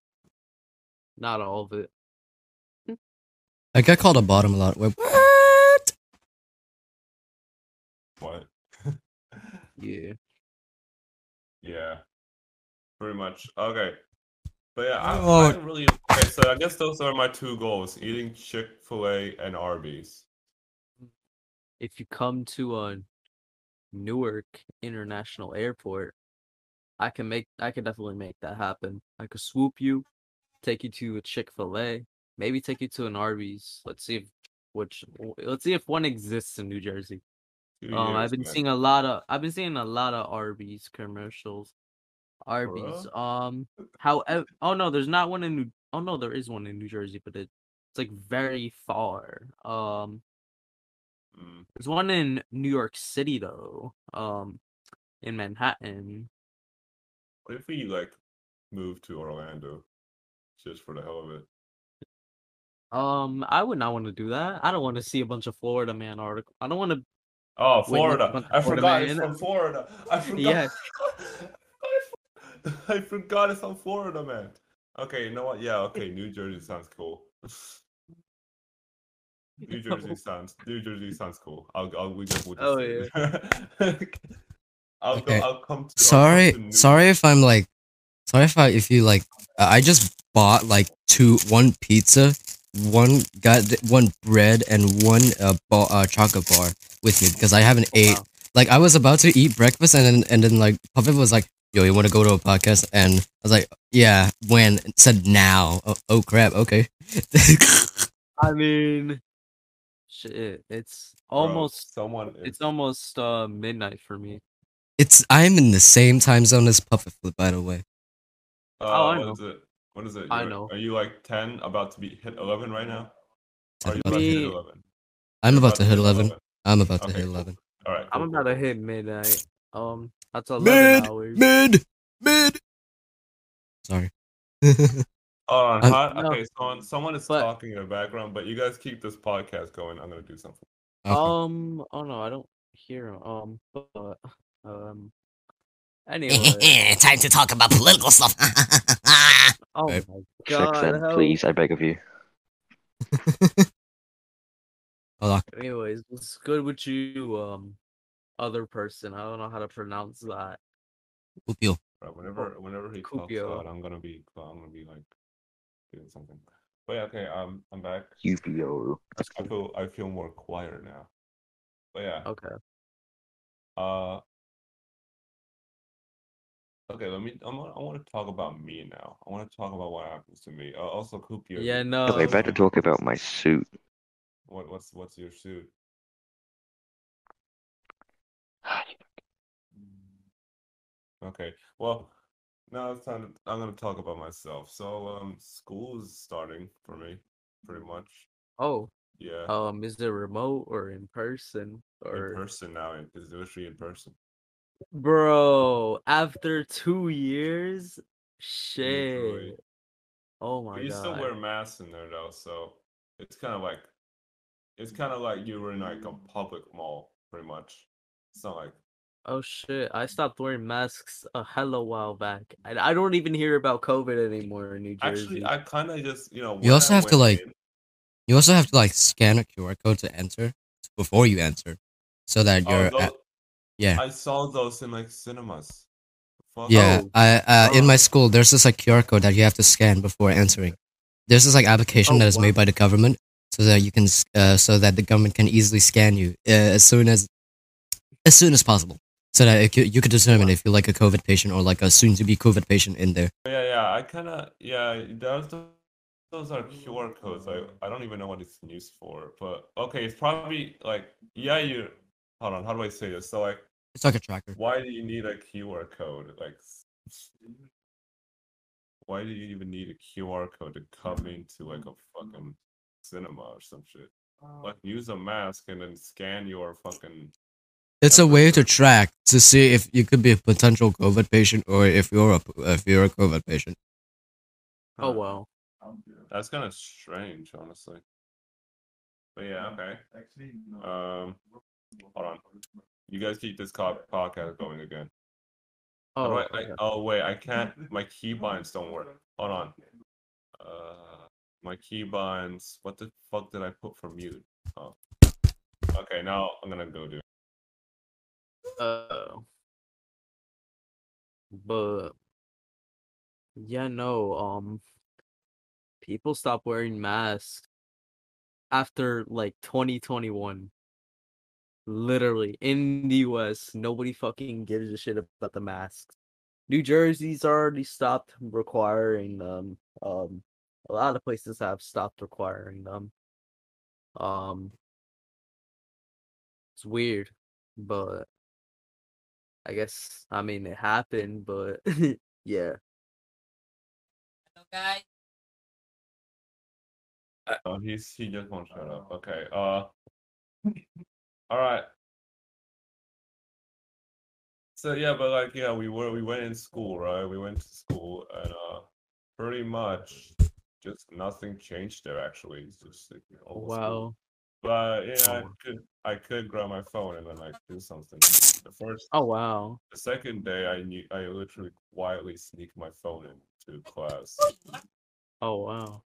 S3: not all of it.
S2: I get called a bottom a lot. What?
S1: What?
S3: Yeah.
S1: Yeah. Pretty much. Okay. But yeah, I,
S2: Oh.
S1: I didn't really. Okay, so I guess those are my two goals: eating Chick Fil A and Arby's.
S3: If you come to a Newark International Airport, I can make I can definitely make that happen. I could swoop you, take you to a Chick-fil-A, maybe take you to an Arby's. Let's see if which let's see if one exists in New Jersey.
S1: Two
S3: Um, I've been seeing a lot of I've been seeing a lot of Arby's commercials. Arby's. Um, how? Oh no, there's not one in New. Oh no, there is one in New Jersey, but it, it's like very far. Um,
S1: Mm.
S3: there's one in New York City though. Um, in Manhattan.
S1: What if we like move to Orlando, just for the hell of it?
S3: Um, I would not want to do that. I don't want to see a bunch of Florida man article. I don't want to.
S1: Oh, Florida!
S3: bunch of
S1: I
S3: Florida
S1: forgot it's
S3: man.
S1: from Florida. I forgot.
S3: Yeah.
S1: I forgot it's from Florida, man. Okay, you know what? Yeah, okay. New Jersey sounds cool. New Jersey sounds. New Jersey sounds cool. I'll. I'll. We just. We'll just
S3: Oh,
S1: say it. I'll
S2: Okay.
S1: go. I'll come to. I'll come
S2: Sorry,
S1: to
S2: sorry if I'm like, sorry if I if you like. uh, I just bought like two, one pizza, one got one bread, and one uh, bar, uh chocolate bar with me because I haven't ate.
S3: Wow.
S2: Like I was about to eat breakfast, and then and then like Puppet was like, "Yo, you want to go to a podcast?" And I was like, "Yeah." When It said now. Oh, oh crap. Okay.
S3: I mean, shit. It's
S1: Bro,
S3: almost.
S1: someone.
S3: It's almost uh midnight for me.
S2: it's I'm in the same time zone as Puppet Flip, by the way.
S1: Uh,
S3: Oh, I
S1: what
S3: know.
S1: is it? What is it?
S3: I
S1: You're-
S3: know.
S1: Are you like ten, about to be hit eleven right now? Are you
S2: About
S1: about to hit eleven?
S2: I'm
S1: You're
S2: about to hit eleven. I'm about to
S1: Okay,
S2: hit
S1: cool.
S2: eleven.
S1: All right.
S3: I'm about to hit midnight. Um, that's eleven
S2: Mid,
S3: hours.
S2: mid, mid. Sorry.
S1: Hold on,
S2: I'm-
S1: hot.
S3: No.
S1: Okay, someone someone is
S3: But-
S1: talking in the background, but you guys keep this podcast going. I'm gonna do something.
S2: Okay.
S3: Um, oh no, I don't hear. 'em, Um, but um, anyway.
S2: Time to talk about political stuff.
S3: Oh
S2: Right.
S3: my god.
S4: that,
S3: how-
S4: please. I beg of you.
S2: Hold on.
S3: Anyways, what's good with you, um, other person? I don't know how to pronounce that.
S2: Pupil.
S1: Right, whenever whenever he talks
S3: Kupio.
S1: out, I'm gonna be I'm gonna be like doing something. But yeah, okay, um, I'm back.
S4: UBO.
S1: I feel I feel more quieter now. But yeah,
S3: Okay.
S1: uh, okay. Let me. I'm, I want to talk about me now. I want to talk about what happens to me. Uh, also, Kupio.
S3: Yeah, no.
S4: Okay, better talk about my suit.
S1: What what's what's your suit? Okay. Well, now it's time. To, I'm gonna talk about myself. So, um, school is starting for me, pretty much.
S3: Oh,
S1: Yeah,
S3: um, is it remote or in person
S1: in
S3: or?
S1: person now. Is it- It's literally in person.
S3: Bro, after two years,
S1: Literally.
S3: shit. Oh my
S1: But you
S3: god.
S1: still wear masks in there though, so it's kind of like, it's kind of like you were in like a public mall, pretty much. It's not like
S3: Oh shit! I stopped wearing masks a hella while back. I, I don't even hear about COVID anymore in New Jersey.
S1: actually. I kind of just you know.
S2: You also
S1: I
S2: have to, like,
S1: in-
S2: You also have to like scan a QR code to enter before you enter, so that
S1: Oh,
S2: you're.
S1: those-
S2: at- yeah.
S1: I saw those in like cinemas. Fuck.
S2: Yeah,
S3: Oh.
S2: I uh, in my
S3: Oh.
S2: school there's this like QR code that you have to scan before entering. There's this like application
S3: Oh,
S2: that is
S3: wow.
S2: made by the government so that you can uh, so that the government can easily scan you uh, as soon as as soon as possible, so that it, you could determine if you're like a COVID patient or like a soon to be COVID patient in there.
S1: Yeah, yeah. I kind of yeah. Those those are QR codes. I I don't even know what it's used for. But okay, it's probably like yeah. You hold on. How do I say this? So like,
S2: It's like a tracker.
S1: why do you need a QR code? Like, why do you even need a QR code to come into like a fucking cinema or some shit? Like, use a mask and then scan your fucking.
S2: It's a way to track to see if you could be a potential COVID patient or if you're a if you're a COVID patient.
S3: oh well.
S1: That's kind of strange, honestly. But yeah, okay. Um, hold on. You guys keep this co- podcast going again.
S3: Oh,
S1: I, I, oh wait, I can't. My keybinds don't work. Hold on. Uh, my keybinds. What the fuck did I put for mute? Oh. Okay, now I'm gonna go do.
S3: Uh, but yeah, no. Um, people stop wearing masks after like 2021. Literally in the U.S., nobody fucking gives a shit about the masks. New Jersey's already stopped requiring them. Um, a lot of places have stopped requiring them. Um, it's weird, but I guess I mean it happened, but yeah.
S1: Hello, Oh, he's he just won't shut up. Okay. Uh. All right. So yeah, but like yeah, we were we went in school, right? We went to school, and uh, pretty much just nothing changed there. Actually, it's just like, school.
S3: Wow.
S1: But yeah, I could I could grab my phone and then like do something. The first,
S3: Oh wow.
S1: the second day, I knew I literally quietly sneaked my phone into class.
S3: Oh wow.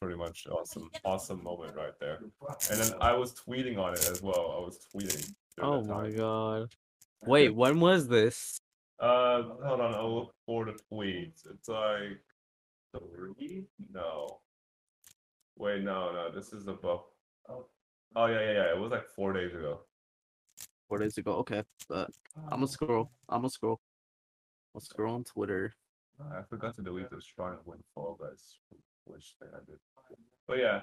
S1: Pretty much awesome, awesome moment right there. And then I was tweeting on it as well. I was tweeting.
S3: Oh my god. Wait, when was this?
S1: Uh, hold on. I'll look for the tweets. It's like three? No. Wait, no, no. This is above. Oh yeah, yeah, yeah. It was like four days ago.
S3: Four days ago. Okay, but I'm gonna scroll. I'm gonna scroll. I'll scroll on Twitter.
S1: I forgot to delete the Shrine of Windfall, guys. Which thing I did. But yeah.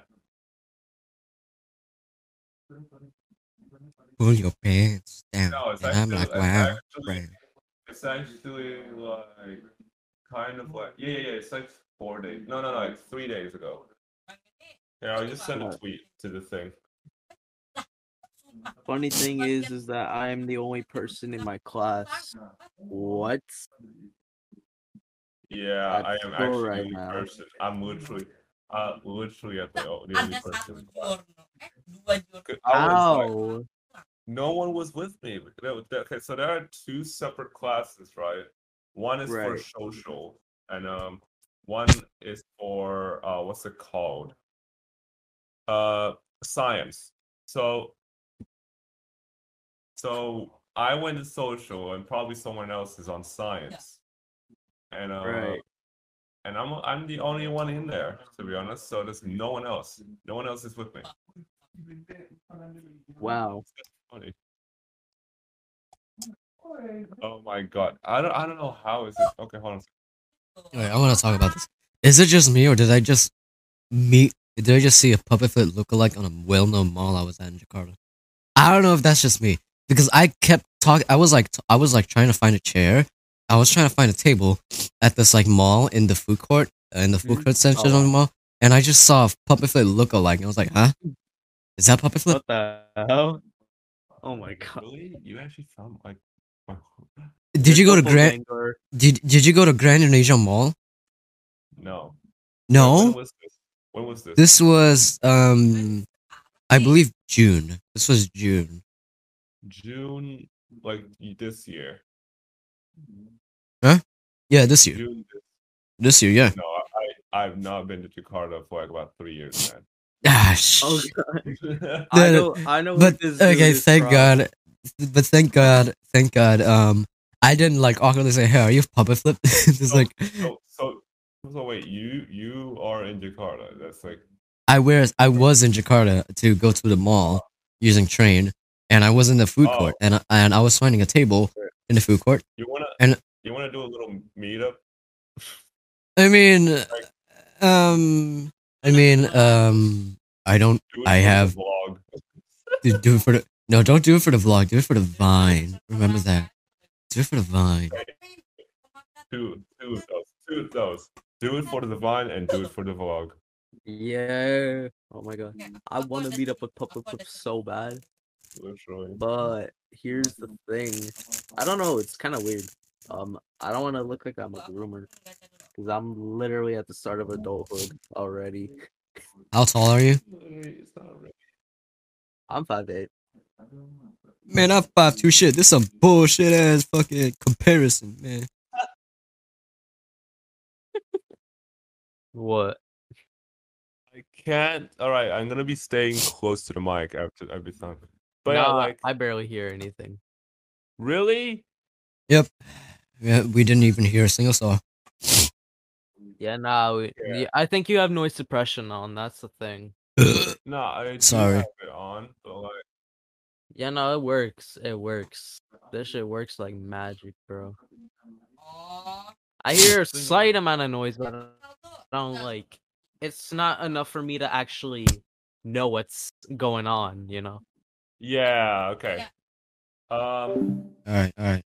S2: Pull your pants down.
S1: No, it's
S2: and I'm
S1: actually-
S2: like,
S1: it's
S2: wow,
S1: actually-
S2: friend.
S1: It's actually like kind of like yeah, yeah, yeah. It's like four days. No, no, no, like three days ago. Yeah, I just sent a tweet to the thing.
S3: Funny thing is, is that I am the only person in my class. What?
S1: Yeah,
S3: At
S1: I am
S3: school
S1: actually the only person. I'm literally, uh, literally at the, o- the only person. in class. 'Cause I was like,
S3: Ow.
S1: no one was with me. Okay, so there are two separate classes, right? One is for social, and um, one is for uh, what's it called? Uh, science. So, so I went to social, and probably someone else is on science, and uh,
S3: Right.
S1: and I'm I'm the only one in there, to be honest. So there's no one else. No one else is with me.
S3: Wow.
S1: funny. Oh my god. I don't I don't know how is it okay, hold on.
S2: Wait, I want to talk about this. Is it just me, or did I just meet? Did I just see a puppet foot lookalike on a well-known mall I was at in Jakarta? I don't know if that's just me because I kept talking. I was like, t- I was like trying to find a chair. I was trying to find a table at this like mall in the food court, uh, in the food
S3: Mhm.
S2: court section
S3: Oh,
S2: of the mall, and I just saw a puppet foot lookalike, and I was like, huh? Is that puppet foot?
S3: What the hell? Oh my god.
S1: Really? You actually found like
S2: Did you go to Grand? Did Did you go to Grand Indonesia Mall?
S1: no.
S2: No.
S1: When was this? When was this?
S2: This was um I believe June. This was June.
S1: June like this year. Huh?
S2: Yeah, this year.
S1: June this
S2: This year, yeah.
S1: no, I, I I've not been to Jakarta for like about three years,
S2: Ah, sh-
S3: Oh god. I know. I know.
S2: but
S3: what this
S2: okay,
S3: is
S2: thank
S3: from.
S2: God. But thank God, thank God. Um, I didn't like awkwardly say, "Hey, are you puppet flip?" It's
S1: Oh,
S2: like
S1: so, so so wait, you you are in Jakarta. That's like
S2: I wear. I was in Jakarta to go to the mall using train, and I was in the food
S1: Oh.
S2: court, and I, and I was finding a table in the food court.
S1: you wanna
S2: And-
S1: you wanna do a little meetup?
S2: I mean, um, I mean, um, I don't
S1: Do it
S2: I have-
S1: vlog.
S2: do, do it for the no. Don't do it for the vlog. Do it for the vine. Remember that. Do it for the vine.
S1: Two, two of those. Two of those. Do it for the vine and do it for the vlog.
S3: Yeah. Oh my god. I want to meet up with Puppet Flip so bad,
S1: Literally.
S3: but here's the thing. I don't know. It's kind of weird. Um, I don't want to look like I'm a groomer, because I'm literally at the start of adulthood already.
S2: How tall are you?
S1: It's not really.
S3: I'm five eight.
S2: Man, I'm five two shit. This is some bullshit ass fucking comparison, man.
S3: What?
S1: I can't. All right, I'm gonna be staying close to the mic after every time. But yeah,
S3: Nah,
S1: like
S3: I barely hear anything.
S1: really, Yep.
S2: Yeah, we didn't even hear a single song.
S3: Yeah, nah. We,
S1: Yeah.
S3: yeah, I think you have noise suppression on. That's the thing.
S1: no, I do
S2: Sorry.
S1: have it on, but like,
S3: Yeah, no, it works. It works. This shit works like magic, bro. I hear a slight amount of noise, but I don't like. It's not enough for me to actually know what's going on. You know.
S1: yeah, okay. Um,
S2: All right, all right.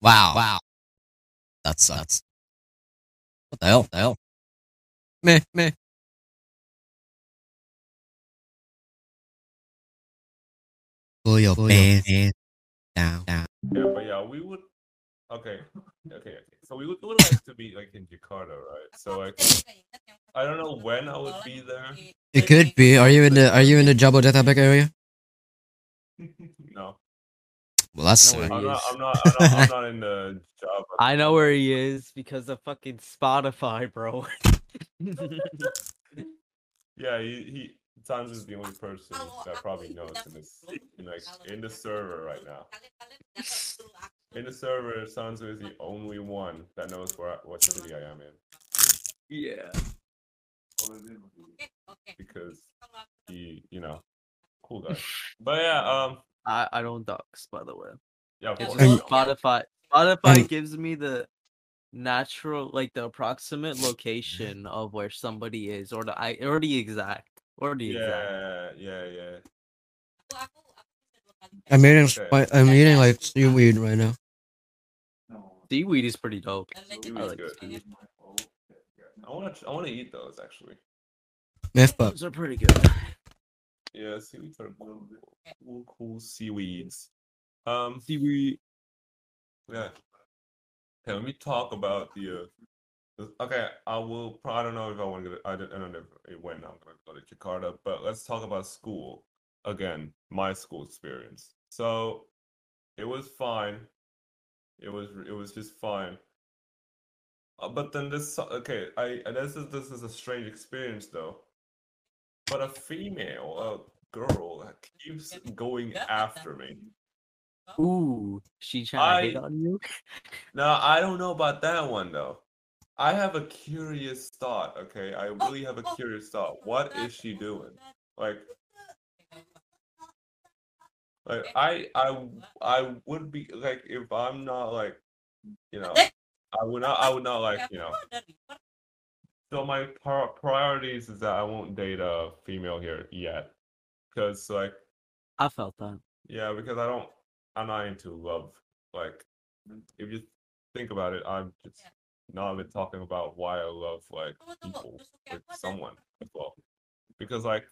S2: Wow, wow. That sucks. What the hell? What the hell? Meh, meh. Pull your pants down, down.
S1: yeah, but yeah, we would. Okay, okay, okay. So we would, would like to be like in Jakarta, right? So like, I don't know when I would be there.
S2: It could be. Are you in the Are you in the Jabodetabek area?
S1: no,
S2: Well, that's
S3: No.
S1: I'm not. I'm not. I'm not, I'm not in the job.
S3: I know where he is because of fucking Spotify, bro.
S1: Yeah, he, he Sans is the only person that probably knows in this in like in the server right now. In the server, Sanzu is the only one that knows where I- what city I am in
S3: yeah.
S1: because he, you know, cool guy. But yeah, um,
S3: I, I don't dox, by the way.
S1: yeah, of
S3: It's
S1: course.
S3: Spotify. Spotify gives me the natural, like the approximate location of where somebody is, or the I, or the exact, or the exact.
S1: Yeah, yeah, yeah.
S2: I'm eating.
S1: Okay.
S2: I'm eating like seaweed right now.
S3: Seaweed is pretty dope.
S1: Seaweed's
S3: I like
S1: good.
S3: seaweed.
S1: I want to. I want to eat those actually.
S2: Myth, but
S3: Those are pretty good.
S1: Yeah, seaweeds are cool. Cool, cool seaweeds. Um,
S3: Seaweed.
S1: Yeah. Okay, let me talk about the. Uh, the- okay, I will. pro- I don't know if I want to. Go to, I don't, I don't know if- when I'm going to go to Jakarta, but let's talk about school again. My school experience. So, it was fine. It was. It was just fine. Uh, but then this. Okay, I. and This is this is a strange experience though. But a female, a girl, keeps going after me.
S3: Ooh, she trying to hit on you?
S1: Now, I don't know about that one though. I have a curious thought, okay? I oh, really have a oh, curious thought. What is she doing? Like, like I, I, I would be like if I'm not like, you know, I would not, I would not like, you know. So my pri- priorities is that I won't date a female here yet, because like,
S3: I felt that.
S1: yeah, because I don't, I'm not into love. Like, if you think about it, I'm just not even talking about why I love like people with someone as well. Because like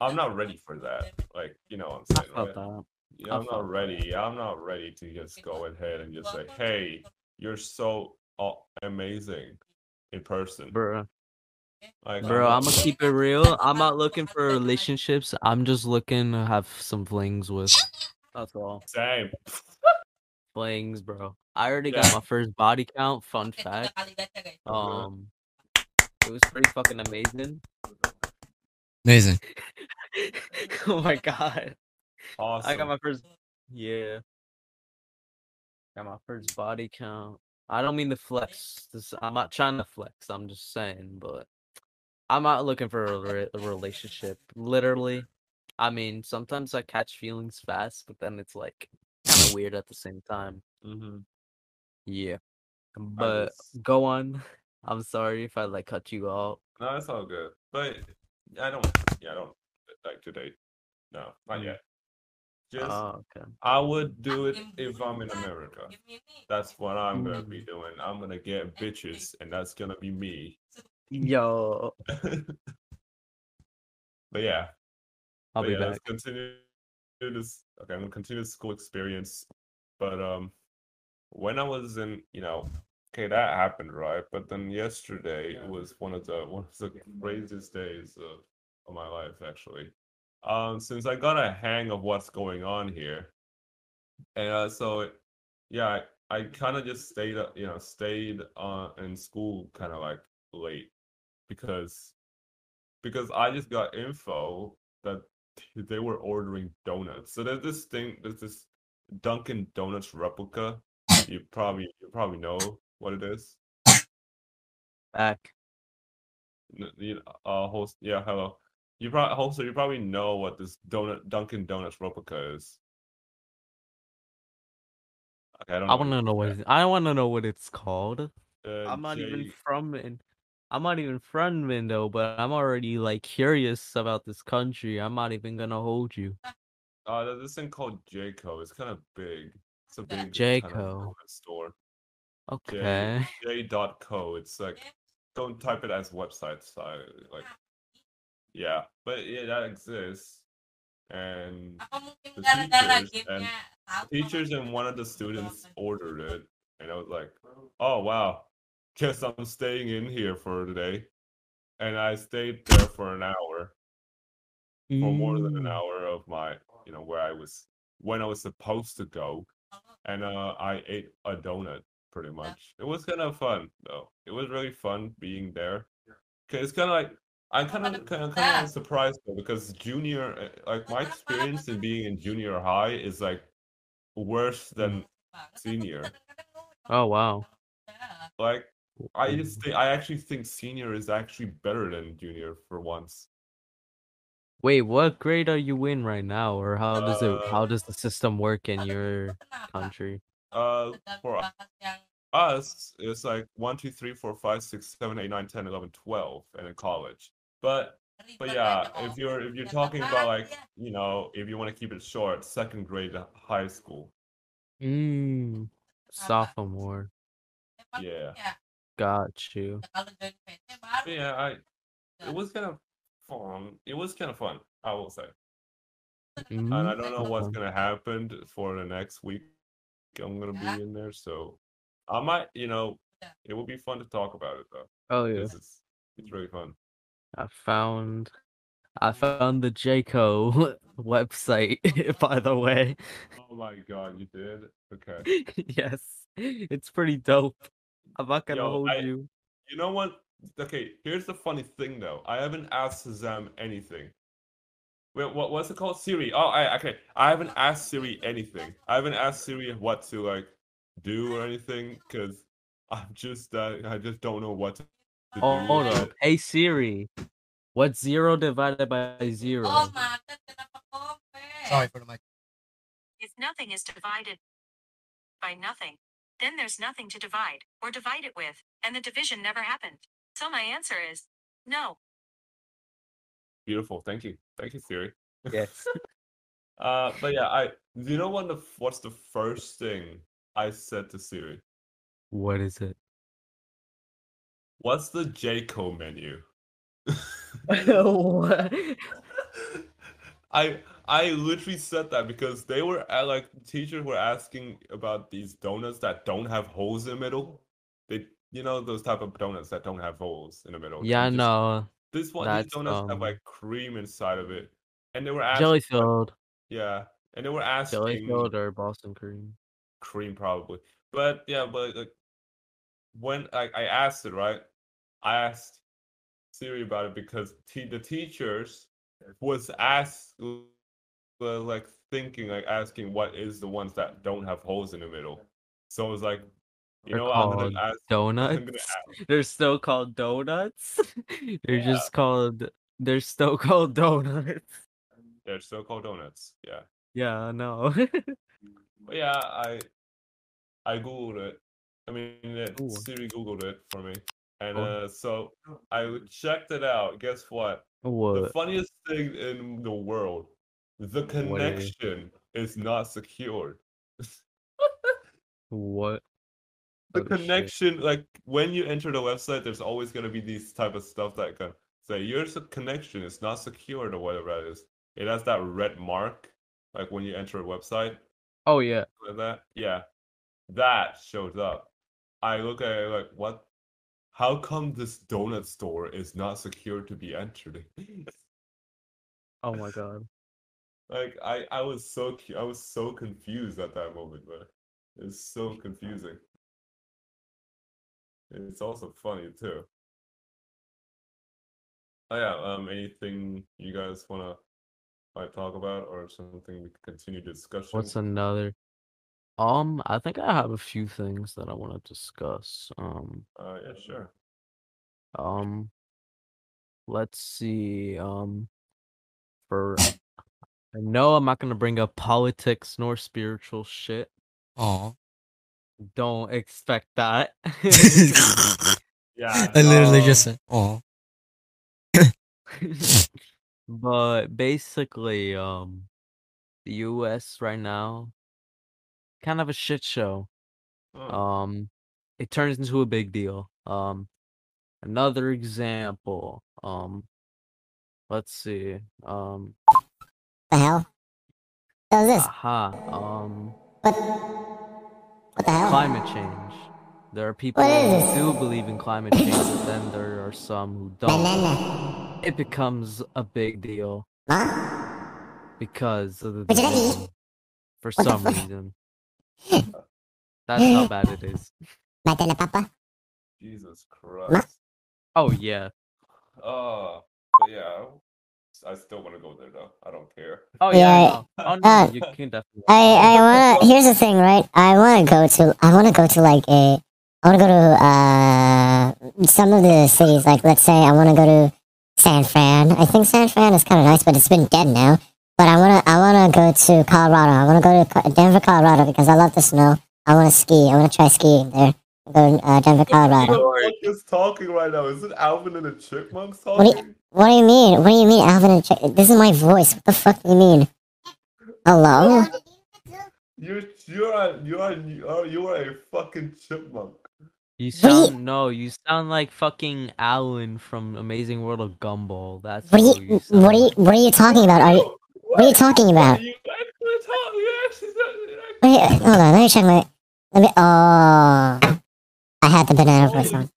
S1: I'm not ready for that. Like, you know what
S3: I
S1: I'm saying? right?
S3: that.
S1: Yeah,
S3: I
S1: I'm not ready. I'm not ready to just go ahead and just say, "Hey, you're so uh, amazing in person."
S3: Bro,
S1: Like,
S3: bro, I'm gonna keep it real. I'm not looking for relationships. I'm just looking to have some flings with. That's all.
S1: same.
S3: Flings, bro. I already
S1: Yeah.
S3: got my first body count. Fun fact. Um, it was pretty fucking amazing.
S2: amazing.
S3: oh my god.
S1: Awesome.
S3: I got my first. Yeah. Got my first body count. I don't mean to flex. This, I'm not trying to flex. I'm just saying, but I'm not looking for a, re- a relationship. Literally, I mean, sometimes I catch feelings fast, but then it's like kind of weird at the same time.
S1: hmm
S3: Yeah. But
S1: just-
S3: go on. I'm sorry if I like cut you off.
S1: No, it's all good. But I don't. Yeah, I don't like to date. No, not
S3: Mm.
S1: yet. Just
S3: Oh, okay.
S1: I would do it if I'm in America. That's what I'm gonna be
S3: Mm.
S1: doing. I'm gonna get bitches, and that's gonna be me.
S3: Yo,
S1: but yeah,
S3: I'll
S1: but
S3: be
S1: yeah,
S3: back.
S1: let's continue this. Okay, I'm gonna continue the school experience. But um, when I was in, you know, okay, that happened, right? But then yesterday was one of the one of the craziest days of, of my life, actually. Um, since I got a hang of what's going on here, and uh, so yeah, I, I kind of just stayed, up, you know, stayed uh, in school kind of like late because because I just got info that they were ordering donuts. So there's this thing, there's this Dunkin' Donuts replica. You probably you probably know what it is.
S3: Back.
S1: You uh host yeah hello. You probably also you probably know what this donut Dunkin' Donuts replica is. Okay, I don't
S3: I want to know what it, I want to know what it's called.
S1: Uh,
S3: I'm not even from in I'm not even from window, but I'm already like curious about this country. I'm not even gonna hold you.
S1: Uh, there's this thing called Jayco. It's kind of big. It's a big kind of store.
S3: Okay.
S1: J dot co. It's like don't type it as websites. I like yeah, but yeah, that exists. And
S5: The
S1: teachers and- teachers and one of the students ordered it, and I was like, oh wow, guess I'm staying in here for today. And I stayed there for an hour, for more than an
S3: Mm.
S1: hour of my, you know, where I was when I was supposed to go, and uh, I ate a donut pretty much. It was kind of fun though. It was really fun being there. Cause it's kind of like I'm kind of kind of kind of surprised though because junior, uh, like my experience in being in junior high is like worse than senior.
S3: Oh wow.
S1: Like I just think I actually think senior is actually better than junior for once.
S3: Wait, what grade are you in right now, or how does it
S1: Uh,
S3: how does the system work in your country?
S1: Uh, for us, it's like one, two, three, four, five, six, seven, eight, nine, ten, eleven, twelve, and in college. But but yeah, if you're if you're talking about like you know if you want to keep it short, second grade high school.
S3: Mm, sophomore.
S1: Yeah.
S3: Got you.
S1: But yeah, I it was kind of fun. It was kind of fun, I will say. And mm-hmm.
S3: I
S1: don't know what's gonna happen for the next week. I'm gonna be in there, so I might, you know, it would be fun to talk about it though.
S3: Oh yeah.
S1: This is it's really fun.
S3: I found I found the Jayco website, by the way.
S1: Oh my god, you did? Okay.
S3: yes. It's pretty dope. I'm not gonna
S1: Yo,
S3: hold
S1: I-
S3: you.
S1: You know what? Okay, here's the funny thing though. I haven't asked Shazam anything. Wait, what what's it called? Siri. Oh, I okay. I haven't asked Siri anything. I haven't asked Siri what to like do or anything because I'm just uh, I just don't know what to, to
S3: Oh,
S1: do.
S3: hold
S1: yet.
S3: up. Hey Siri. What's zero divided by zero?
S2: Sorry for the mic.
S6: If nothing is divided by nothing, then there's nothing to divide or divide it with, and the division never happened. So my answer is no.
S1: Beautiful. Thank you. Thank you, Siri.
S3: Yes.
S1: Uh, but yeah, I do you know what the what's the first thing I said to Siri?
S3: what is it?
S1: What's the Jayco menu?
S3: what?
S1: I I literally said that because they were at, like teachers were asking about these donuts that don't have holes in the middle. They you know those type of donuts that don't have holes in the middle.
S3: Yeah,
S1: just-
S3: know.
S1: This one these donuts have
S3: um,
S1: like cream inside of it, and they were asking.
S3: Jelly filled.
S1: Yeah, and they were asking
S3: Jelly filled or Boston cream.
S1: cream probably. But yeah, but like when I, I asked it, right? I asked Siri about it because te- the teachers was asked uh, like thinking like asking what is the ones that don't have holes in the middle. So it was like, you
S3: They're
S1: know, I'm gonna ask.
S3: Donuts.
S1: gonna ask-
S3: They're still called donuts. they're
S1: Yeah.
S3: just called. They're still called donuts.
S1: They're still called donuts. Yeah,
S3: Yeah, I know.
S1: but yeah, I I googled it. I mean,
S3: Ooh.
S1: Siri googled it for me, and
S3: Oh.
S1: uh, so I checked it out. Guess what?
S3: What?
S1: The funniest thing in the world, the connection is not secured.
S3: What?
S1: The
S3: Oh, shit.
S1: connection, like when you enter the website, there's always gonna be these type of stuff that can say your connection is not secured or whatever that is. It has that red mark, like when you enter a website
S3: Oh yeah.
S1: like that. Yeah, that shows up. I look at it like, what? How come this donut store is not secure to be entered?
S3: Oh my god.
S1: Like I, I was so cu- I was so confused at that moment, man. It's so confusing. It's also funny too. Oh yeah, um, anything you guys wanna like talk about or something we can continue discussion?
S3: What's another? Um, I think I have a few things that I want to discuss. Um,
S1: Uh, yeah, sure.
S3: um, let's see. Um, for I know I'm not gonna bring up politics nor spiritual shit.
S2: Oh,
S3: Don't expect that.
S1: Yeah,
S2: I literally
S1: um,
S2: just said, "Oh,
S3: but basically, um, the U.S. right now, kind of a shit show.
S1: oh,
S3: Um, it turns into a big deal. Um, another example. Um, let's see. Um,
S5: the hell? What was this?
S3: aha. Um,
S5: What? What the hell?
S3: climate change. There are people
S5: What is
S3: who do believe in climate change, but then there are some who don't.
S5: Banana.
S3: It becomes a big deal
S5: Huh?
S3: because of the
S5: What did I eat?
S3: For
S5: What
S3: some
S5: fuck?
S3: reason. That's how bad it is.
S5: Banana papa?
S1: Jesus Christ.
S3: Oh yeah.
S1: Uh, but yeah, I still want to go there though. I don't care.
S3: Oh
S5: Yeah,
S3: yeah. Oh no,
S5: uh,
S3: you can definitely.
S5: I I wanna. Here's the thing, right? I wanna go to. I wanna go to like a. I wanna go to uh some of the cities. Like let's say I wanna go to San Fran. I think San Fran is kind of nice, but it's been dead now. But I wanna I wanna go to Colorado. I wanna go to Denver, Colorado because I love the snow. I wanna ski. I wanna try skiing there. Go to uh, Denver,
S1: Who
S5: Colorado.
S1: the fuck is talking right now? Is it Alvin and the Chipmunks
S5: What
S1: talking?
S5: What do you mean? What do you mean, Alvin and Ch- This is my voice. What the fuck do you mean? Hello?
S1: You're you're a, you're you are you are a fucking chipmunk.
S3: You
S5: What do you-
S3: sound no, you sound like fucking Alan from Amazing World of Gumball. That's
S5: What are
S3: who
S5: you?
S3: sound
S5: What are you?
S3: like.
S5: What are you talking about? Are you?
S1: what
S5: are you talking about?
S1: You actually talk. You actually said-
S5: Wait, hold on. Let me check my. Let me. Oh, I had the banana voice on.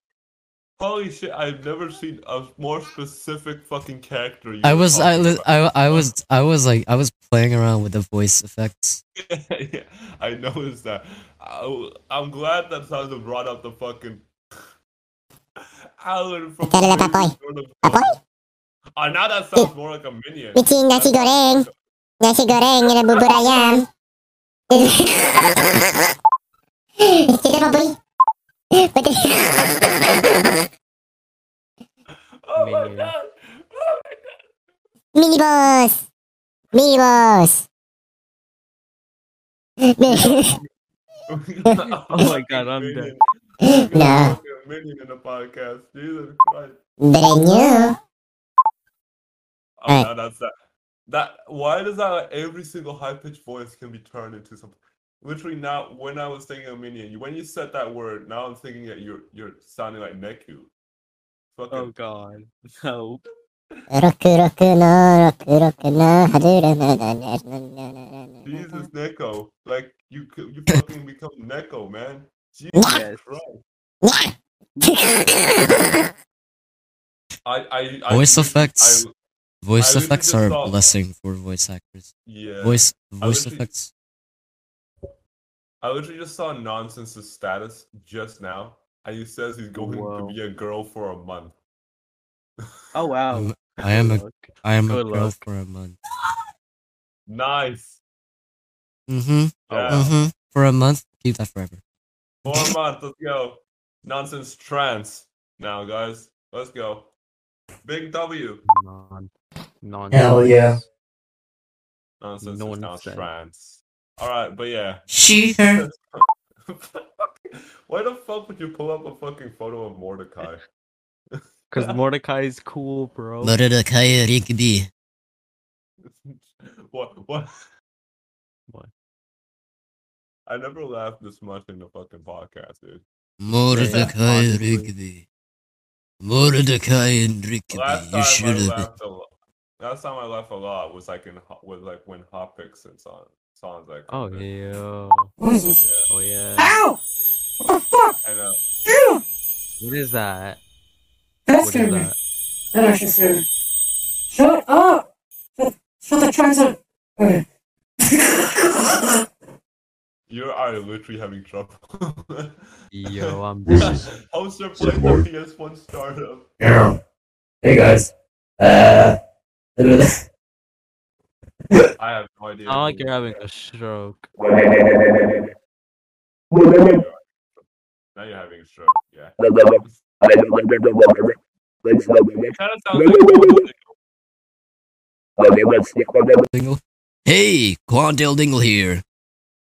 S1: Holy shit! I've never seen a more specific fucking character. You
S2: I was, I, li- I, I was, I was like, I was playing around with the voice effects.
S1: yeah, I noticed that. I, am glad that Sandra brought up the fucking Alan from.
S5: Tell her that
S1: Amazing
S5: boy.
S1: World of
S5: That boy?
S1: Gumball. Oh, now that sounds more like a minion.
S5: Bici nasi goreng. Nasi goreng ada bubur ayam. Tidak apa beli? Betul.
S1: Oh my god! Oh my god!
S5: Mini boss. Mini boss.
S3: Oh my God, I'm dead.
S1: dead.
S5: No.
S1: Minion in the podcast. Jesus Christ.
S5: Brand new.
S1: Oh,
S5: Alright.
S1: now that's that. That why does that like, every single high pitched voice can be turned into something? Literally now, when I was thinking of minion, when you said that word, now I'm thinking that you're you're sounding like Neku. Fucking
S3: Oh god. No.
S5: Rock rock no rock rock no.
S1: Jesus Neko, like you you fucking become Neko, man. Jesus
S3: Yes.
S1: Christ. I I, I
S2: Voice
S1: literally-
S2: effects.
S1: I,
S2: Voice
S1: literally
S2: effects are a blessing for voice actors.
S1: yeah.
S2: Voice, voice effects.
S1: I literally just saw Nonsense's status just now, and he says he's going
S3: Whoa.
S1: to be a girl for a month.
S3: Oh wow.
S2: I am a, I am a girl
S3: luck.
S2: for a month.
S1: Nice.
S2: Mm-hmm.
S1: Yeah.
S2: Mm-hmm. For a month, keep that forever.
S1: For a month. Let's go. Nonsense trance. Now, guys, let's go. Big W.
S3: Non. Non.
S2: yeah.
S1: Nonsense is now
S3: Nonsense.
S1: trance. All right, but yeah.
S2: She, her.
S1: Why the fuck would you pull up a fucking photo of Mordecai?
S3: Because Mordecai is cool, bro.
S2: Mordecai Rigby.
S1: what? What?
S3: What?
S1: I never laughed this much in the fucking podcast, dude.
S2: Mordecai
S3: honestly.
S2: Rigby. Mordecai and Rigby.
S1: Last
S2: You
S1: time I
S2: should have.
S1: a lot. Last time I laughed a lot was like in Ho- was like when Hot Picks and songs songs like
S3: Oh
S1: that.
S3: yeah.
S1: yeah.
S3: Oh yeah.
S1: And uh,
S3: What is that?
S7: That
S3: What is
S7: scared me.
S3: that?
S7: That actually scared me. Shut up! Shut, shut the transit. Okay.
S1: you are literally having trouble.
S3: Yo, I'm dead.
S1: How's your playing the PS1 startup?
S7: Yeah. Hey guys. Uh.
S1: I have no idea.
S3: Sound like you're having a stroke.
S1: Now you're having a stroke. Yeah. It kind of sounds like
S2: Dingle. Hey, Quandale Dingle here.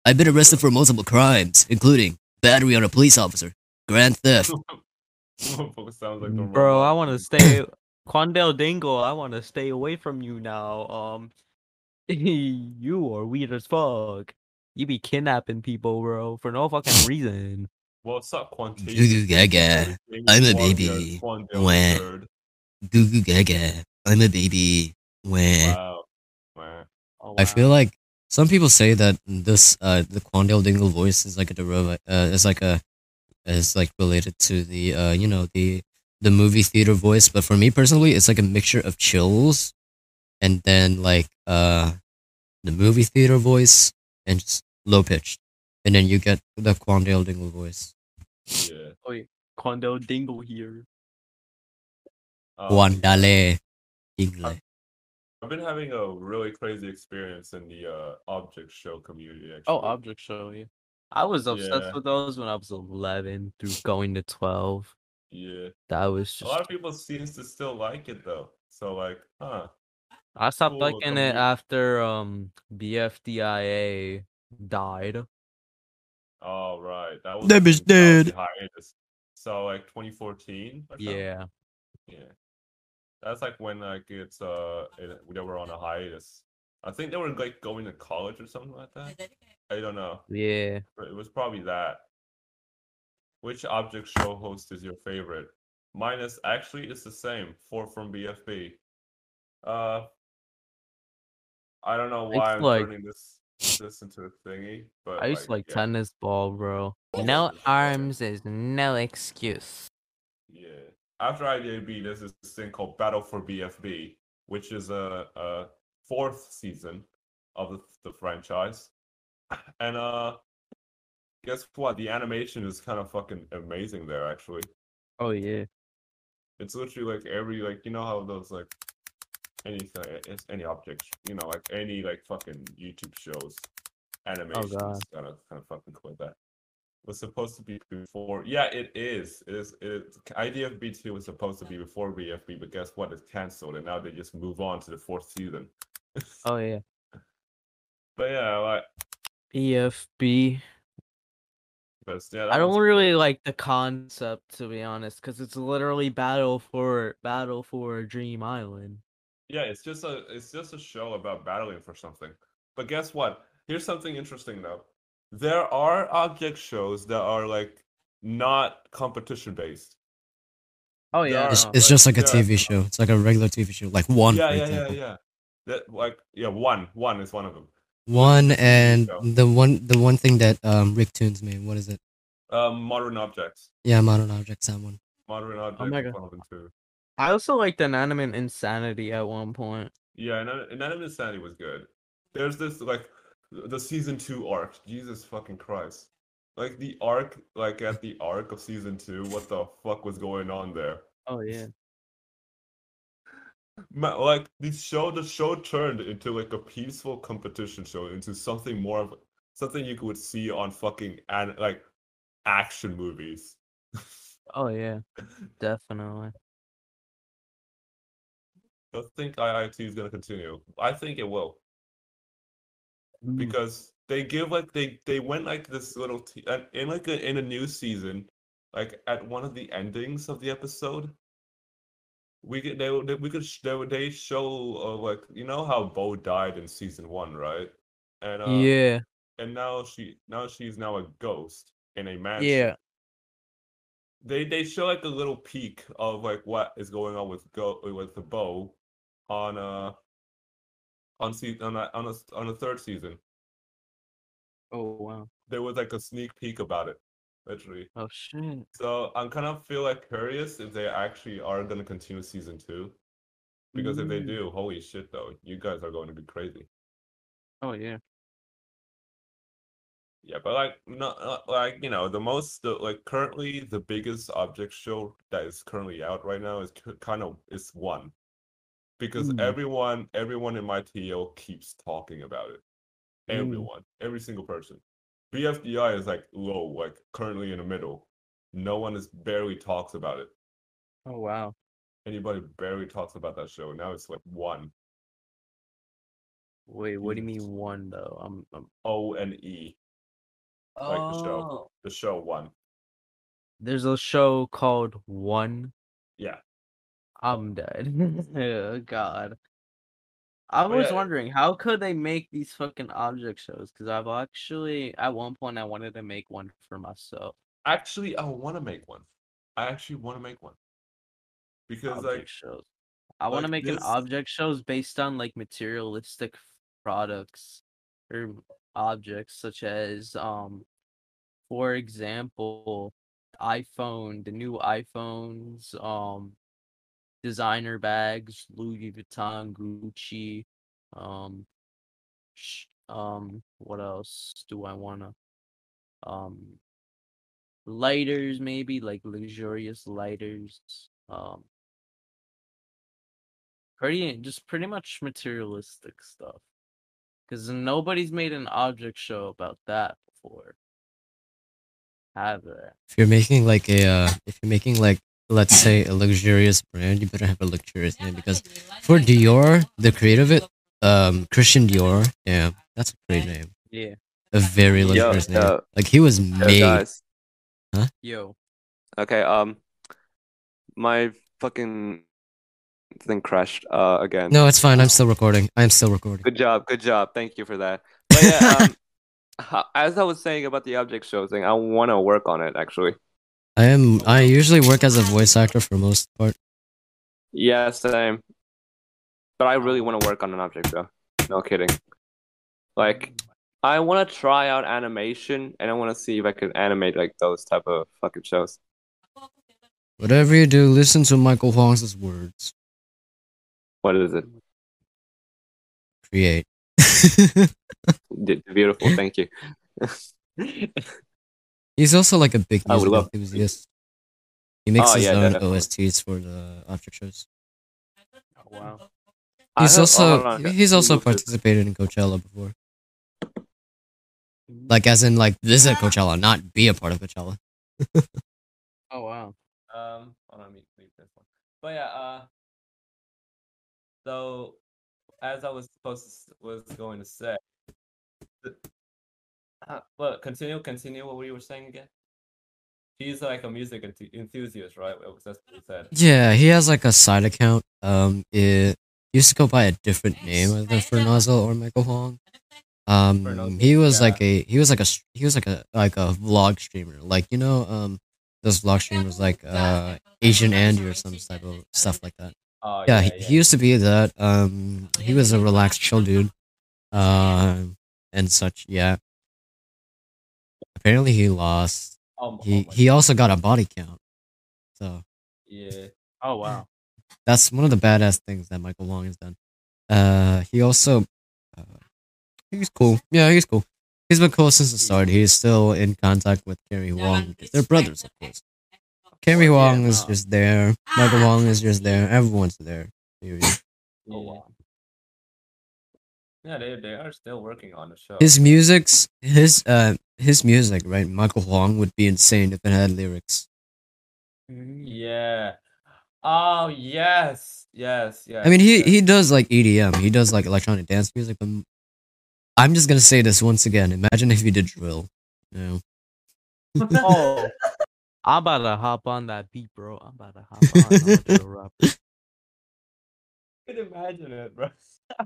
S2: I've been arrested for multiple crimes, including battery on a police officer, grand theft.
S1: Motherfucker sounds like the
S3: Bro, I want to stay. Quandale Dingle, I want to stay away from you now. Um, you are weird as fuck. You be kidnapping people, bro, for no fucking reason.
S1: What's up,
S2: Goo
S1: Quantitas?
S2: goo gaga. I'm a baby. Wah. Goo goo gaga. I'm a baby. Wah.
S1: Wow. Wow.
S3: Oh,
S2: I feel like some people say that this uh the Quandale Dingle voice is like a derivative uh is like a is like related to the uh you know the the movie theater voice, but for me personally it's like a mixture of chills and then like uh the movie theater voice and just low pitched. And then you get the Quandale Dingle voice.
S1: Yeah.
S3: Quandale Dingle here.
S1: Um,
S2: Quandale Dingle.
S1: I've been having a really crazy experience in the uh, object show community. Actually.
S3: Oh, object show, yeah. I was obsessed
S1: Yeah.
S3: with those when I was 11 through going to 12.
S1: Yeah.
S3: That was
S1: A lot of people seems to still like it though. So like, huh?
S3: I stopped
S1: cool
S3: liking it after um BFDIA died.
S1: Oh right, that was
S2: That bitch
S1: was
S2: dead.
S1: So like 2014. or something?
S3: Yeah.
S1: Yeah. That's like when like it's uh it, they were on a hiatus. I think they were like going to college or something like that. I don't know.
S3: Yeah.
S1: But it was probably that. Which object show host is your favorite? Minus actually it's the same. Four from BFB. Uh, I don't know why I'm
S3: like-
S1: turning this this into a thingy, but
S3: I used to like
S1: yeah,
S3: tennis ball, bro. No arms is no excuse.
S1: Yeah. After IDFB, there's this thing called Battle for BFB, which is a, a fourth season of the, the franchise. And uh, guess what? The animation is kind of fucking amazing there. Actually,
S3: Oh yeah.
S1: it's literally like every like you know how those like anything uh, it's any objects you know like any like fucking YouTube shows oh, animations
S3: God.
S1: kind of kind of fucking cool like that. Was supposed to be before. Yeah, it is. It is. It is. IDFB two was supposed to be before BFB, but guess what? It's canceled, and now they just move on to the fourth season.
S3: Oh yeah.
S1: But yeah, like,
S3: EFB.
S1: but yeah,
S3: I don't really like the concept to be honest, because it's literally battle for battle for Dream Island.
S1: Yeah, it's just a it's just a show about battling for something. But guess what? Here's something interesting though. There are object shows that are like not competition based.
S3: Oh
S1: yeah,
S2: It's, it's
S1: like,
S2: just like a
S1: yeah.
S2: TV show. It's like a regular TV show, like one,
S1: yeah, yeah, yeah,
S2: example.
S1: yeah. That like yeah, one one is one of them.
S2: One and
S1: show.
S2: the one the one thing that um Rick Tunes made. What is it?
S1: Um, modern objects.
S2: Yeah, Modern Objects. That one.
S1: Modern objects.
S3: Oh my
S1: is
S3: God.
S1: One of them too.
S3: I also liked Inanimate Insanity at one point.
S1: Yeah, and Inanimate Insanity was good. There's this like the season two arc. Jesus fucking Christ! Like the arc, like at the arc of season two, what the fuck was going on there?
S3: Oh yeah.
S1: Like the show, the show turned into like a peaceful competition show into something more of something you could see on fucking and like action movies.
S3: Oh yeah. Definitely.
S1: I think IIT is gonna continue. I think it will. because they give like they they went like this little t- uh, in like a, in a new season like at one of the endings of the episode we could they, they we could sh- they, they show uh, like you know how Bo died in season one right and uh
S3: yeah.
S1: and now she now she's now a ghost in a mansion
S3: Yeah.
S1: they they show like a little peek of like what is going on with go with the bow on uh on season on a, on a on a third season
S3: Oh wow.
S1: there was like a sneak peek about it literally.
S3: Oh shit.
S1: So I'm kind of feel like curious if they actually are gonna continue season two. Because if they
S3: Mm.
S1: do, holy shit though, you guys are going to be crazy.
S3: Oh yeah.
S1: Yeah, but like not uh, like you know the most the, like currently the biggest object show that is currently out right now is kind of is one, because
S3: Mm.
S1: everyone everyone in my TL keeps talking about it.
S3: Mm.
S1: Everyone, every single person. BFDI is like low, like currently in the middle. No one is barely talks about it.
S3: Oh wow.
S1: Anybody barely talks about that show. Now it's like one
S3: Wait, what do you mean one though? I'm, I'm
S1: O and E. Like the
S3: Oh.
S1: show. The show one.
S3: There's a show called One.
S1: Yeah.
S3: I'm dead. oh god. I was
S1: yeah.
S3: wondering how could they make these fucking object shows? Because I've actually at one point I wanted to make one for myself.
S1: Actually, I want to make one. I actually want to make one. Because
S3: Object
S1: like
S3: shows. I want to
S1: like
S3: make an object shows based on like materialistic products or objects such as um for example iPhone, the new iPhones, um designer bags, Louis Vuitton, Gucci, um um what else do I want to um lighters maybe like luxurious lighters um pretty just pretty much materialistic stuff. Because nobody's made an object show about that before. Have they
S2: If you're making like a, uh, if you're making like, let's say a luxurious brand, you better have a luxurious name because for Dior, the creator of it, um, Christian Dior, yeah, that's a great name,
S3: yeah
S2: a very
S8: Yo,
S2: luxurious name.
S8: uh,
S2: Like he was
S8: yo,
S2: made.
S8: guys.
S3: yo
S8: Okay, um, my fucking thing crashed uh again.
S2: No, it's fine. I'm still recording. I'm still recording.
S8: Good job, good job. Thank you for that. But yeah, um, as I was saying about the object show thing, I want to work on it actually.
S2: I am. I usually work as a voice actor for most part.
S8: Yeah, same. But I really want to work on an object show. No kidding. Like, I want to try out animation, and I want to see if I can animate like those type of fucking shows.
S2: Whatever you do, listen to Michael Huang's words.
S8: What is it?
S2: Create.
S8: Beautiful. Thank you.
S2: He's also like a big
S8: I would
S2: music
S8: love-
S2: enthusiast. He makes
S8: Oh,
S2: his
S8: yeah,
S2: own
S8: definitely.
S2: OSTs for the object shows.
S3: oh, wow
S2: He's
S8: have- oh,
S2: also
S8: hold
S2: he's also participated in Coachella before. Like as in like visit Coachella, not be a part of Coachella.
S3: oh wow
S1: Um, hold on, let me leave this one. But yeah, uh, so as I was supposed to, was going to say, the, uh, well, continue, continue what we were saying again. He's like a music enthusiast, right? That's what he said.
S2: Yeah, he has like a side account. Um, it used to go by a different name either Fernozel or Michael Huang. Um, he was
S1: yeah.
S2: like a he was like a he was like a like a vlog streamer, like you know um those vlog streamers like uh Asian Andy or some type of stuff like that.
S1: Oh
S2: Yeah, he, he used to be that. Um, he was a relaxed, chill dude. Um, and such. Yeah. Apparently, he lost.
S1: Oh
S2: He
S1: my
S2: he also got a body count. So
S1: Yeah.
S3: oh wow
S2: that's one of the badass things that Michael Huang has done. Uh, he also, uh, he's cool. Yeah, he's cool. He's been cool since the start. He's still in contact with Cary Huang. They're brothers, of course. Cary
S1: yeah,
S2: Huang is just there. Michael Huang is just there. Everyone's there. period.
S1: Oh wow. Yeah, they they are still working on the show.
S2: His music's his uh his music, right? Michael Huang would be insane if it had lyrics. Mm-hmm.
S1: Yeah. Oh yes, yes, yes.
S2: I mean, he
S1: yes.
S2: he does like EDM. He does like electronic dance music. But I'm just gonna say this once again. Imagine if he did drill. You know?
S3: oh i'm about to hop on that beat bro i'm about to hop on I'm gonna rap.
S1: I can imagine it, bro.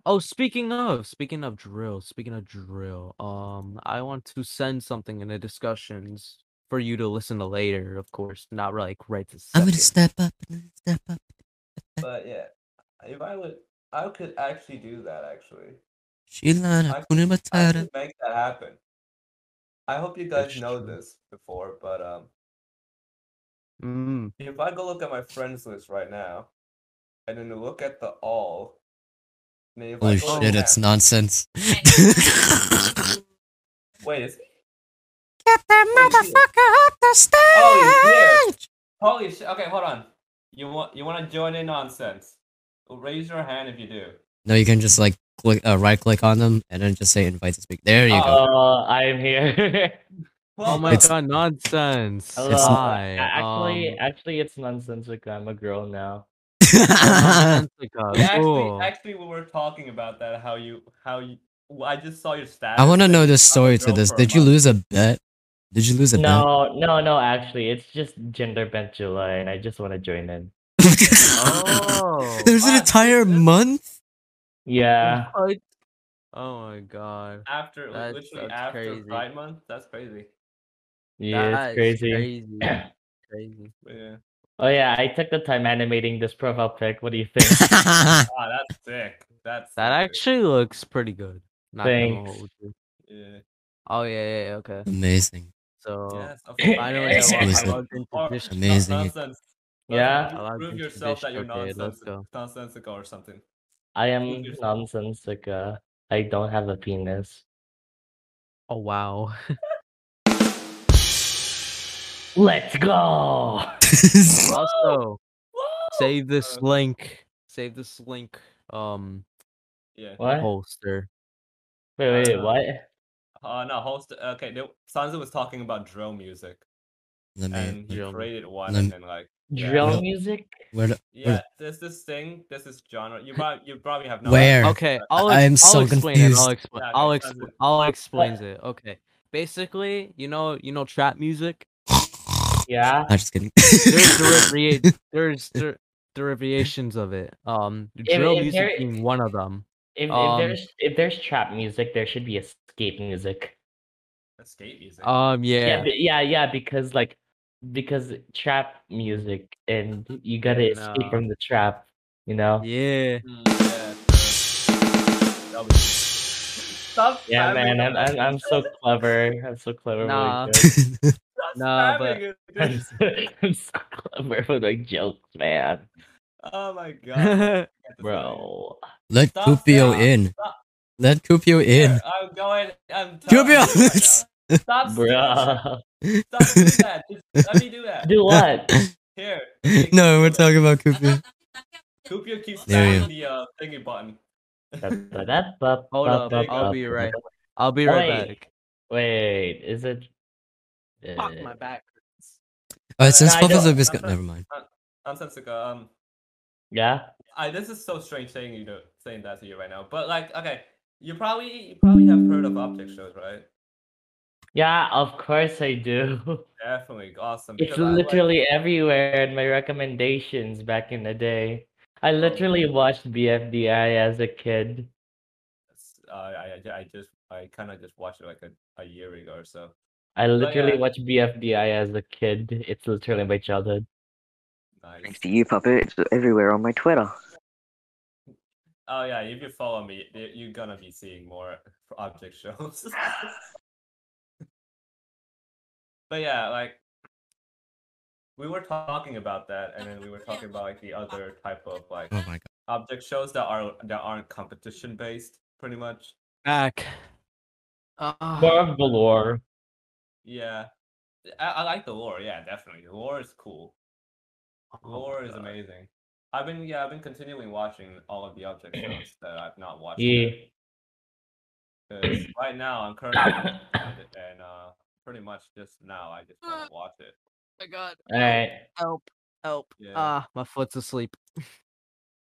S3: Oh, speaking of speaking of drill, speaking of drill, um, I want to send something in the discussions for you to listen to later, of course, not like right this
S2: I'm gonna
S3: second.
S2: step up and step up.
S1: But yeah, if I would, I could actually do that. Actually,
S2: Sheila
S1: I,
S2: Hakuna
S1: I
S2: Matata.
S1: could make that happen. I hope you guys
S3: That's
S1: know
S3: true.
S1: this before, but um,
S3: Mm.
S1: if I go look at my friends list right now, and then look at the all, and then if I
S2: Holy
S1: go
S2: shit,
S1: to
S2: it's
S1: them-
S2: nonsense.
S1: Wait, is he?
S7: Get that motherfucker up the stage!
S1: Oh, he's here. Holy shit! Okay, hold on. You want you want to join in nonsense? Raise your hand if you do.
S2: no, you can just like click, uh, right click on them and then just say invite to speak. There you go.
S9: Oh, I'm here.
S3: Oh my
S2: It's-
S3: god, nonsense.
S9: Hello.
S3: Hi.
S9: Actually,
S3: um,
S9: actually, it's nonsensical. I'm a girl now. Uh-huh.
S3: Nonsensical,
S1: uh, actually,
S3: cool.
S1: actually, we were talking about that. How you, how you. well, I just saw your stats.
S2: I want to know the story to this. Did you lose a bet? Did you lose a
S9: No, no, no. Actually, it's just gender bent July, and I just want to join in.
S3: Oh.
S2: There's an entire
S1: this-
S2: month?
S9: Yeah.
S3: What? Oh my god.
S1: After
S3: That's-
S1: literally
S3: that's
S1: after
S3: crazy.
S1: Pride Month, that's crazy.
S9: Yeah,
S3: That
S9: it's crazy.
S3: Crazy. crazy.
S1: Yeah.
S9: Oh yeah, I took the time animating this profile pic. What do you think?
S1: Ah, that's sick. That's
S3: That
S1: sick.
S3: actually looks pretty good. Not
S9: Thanks.
S1: Yeah.
S3: Oh yeah, yeah, yeah, okay.
S2: Amazing.
S3: So
S1: Yes. of
S3: finally, I
S2: Exclusive.
S3: logged into
S1: Or-
S2: Amazing.
S1: Nonsense.
S9: Yeah?
S1: Nonsense,
S3: Allowed
S1: Prove yourself that you're
S3: okay, let's
S1: nonsense,
S3: go.
S1: nonsensical or something.
S9: I am nonsensical. I don't have a penis.
S3: Oh wow.
S9: Let's go.
S3: also, save this link. Save this link. Um,
S1: Yeah.
S9: What?
S3: poster.
S9: Wait, wait,
S1: Uh,
S9: what?
S1: Uh, no, host. Okay, they, Sansa was talking about drill music,
S2: Let me.
S1: and he created one,
S2: lem-
S1: and like yeah.
S9: Drill
S2: Well,
S9: music?
S2: Where the,
S1: Yeah, there's this thing, there's this genre. You probably you probably have no.
S2: Where?
S3: Okay, I'll,
S2: I am
S3: ex-
S2: so
S3: I'll explain it. I'll explain.
S1: Yeah,
S3: I'll
S1: okay,
S3: explain. I'll explain it. Okay. Basically, you know, you know, trap music.
S9: Yeah.
S2: I'm just kidding.
S3: There's deriva- there's der- derivations of it. Um,
S9: If-
S3: drill
S9: if
S3: music
S9: there-
S3: being one of them.
S9: If,
S3: Um,
S9: if there's if there's trap music, there should be escape music.
S1: Escape music.
S3: Um,
S9: Yeah,
S3: yeah.
S9: yeah, yeah, because like because trap music and you gotta escape
S3: no.
S9: from the trap, you know?
S3: Yeah.
S1: Mm, yeah. sure. That'll be- Stop.
S9: Yeah,
S1: spamming
S9: man, I'm,
S1: it.
S9: I'm I'm so clever. I'm so clever
S3: Nah.
S9: with my jokes.
S1: Stop
S3: Nah, but-
S1: it,
S9: I'm
S1: dude.
S9: so, I'm clever with my jokes, man.
S1: Oh my god. Get this out
S9: Bro.
S2: Let
S1: Stop,
S2: Kupio
S1: stop,
S2: in.
S1: stop.
S2: Let Kupio
S1: of here.
S2: in.
S1: I'm going. I'm telling
S2: Kupio!
S1: you right now. Stop.
S9: Bro.
S1: Stop doing that. Just let me do that.
S9: Do what?
S1: Here.
S2: no, we're talking about Kupio.
S1: Kupio keeps
S2: There
S1: spamming the uh, thingy button.
S3: Hold up, I'll be right. I'll be right
S9: Wait.
S3: back.
S9: Wait, is it?
S3: Fuck,
S9: uh,
S3: my back. hurts.
S2: Alright, since
S9: I
S2: both of
S9: don't-
S2: them is good, never mind.
S1: Nonsensical. Um,
S9: Yeah.
S1: I this is so strange saying you know saying that to you right now, but like, okay, you probably you probably have heard of object shows, right?
S9: Yeah, of course I do.
S1: Definitely awesome.
S9: It's
S1: because I, like-
S9: literally everywhere in my recommendations back in the day. I literally watched BFDI as a kid.
S1: uh, I I I just I kind of just watched it like a, a year ago or so.
S9: I literally
S1: yeah.
S9: watched BFDI as a kid. It's literally my childhood.
S1: Nice.
S4: Thanks to you, puppet. It's everywhere on my Twitter.
S1: Oh yeah, if you follow me, you're gonna be seeing more object shows. but yeah, like we were talking about that, and then we were talking about like the other type of like
S2: Oh my god.
S1: object shows that are that aren't competition based, pretty much.
S3: Back. Uh,
S9: More of the lore.
S1: Yeah, I, I like the lore. Yeah, definitely, the lore is cool.
S3: oh
S1: Lore
S3: my
S1: is
S3: God.
S1: amazing. I've been yeah, I've been continuing watching all of the object shows that I've not watched.
S9: Yeah.
S1: Because right now I'm currently and uh, pretty much just now I just want to watch it.
S3: my god.
S9: Alright.
S3: Help. Help.
S1: Yeah.
S3: Ah, my foot's asleep.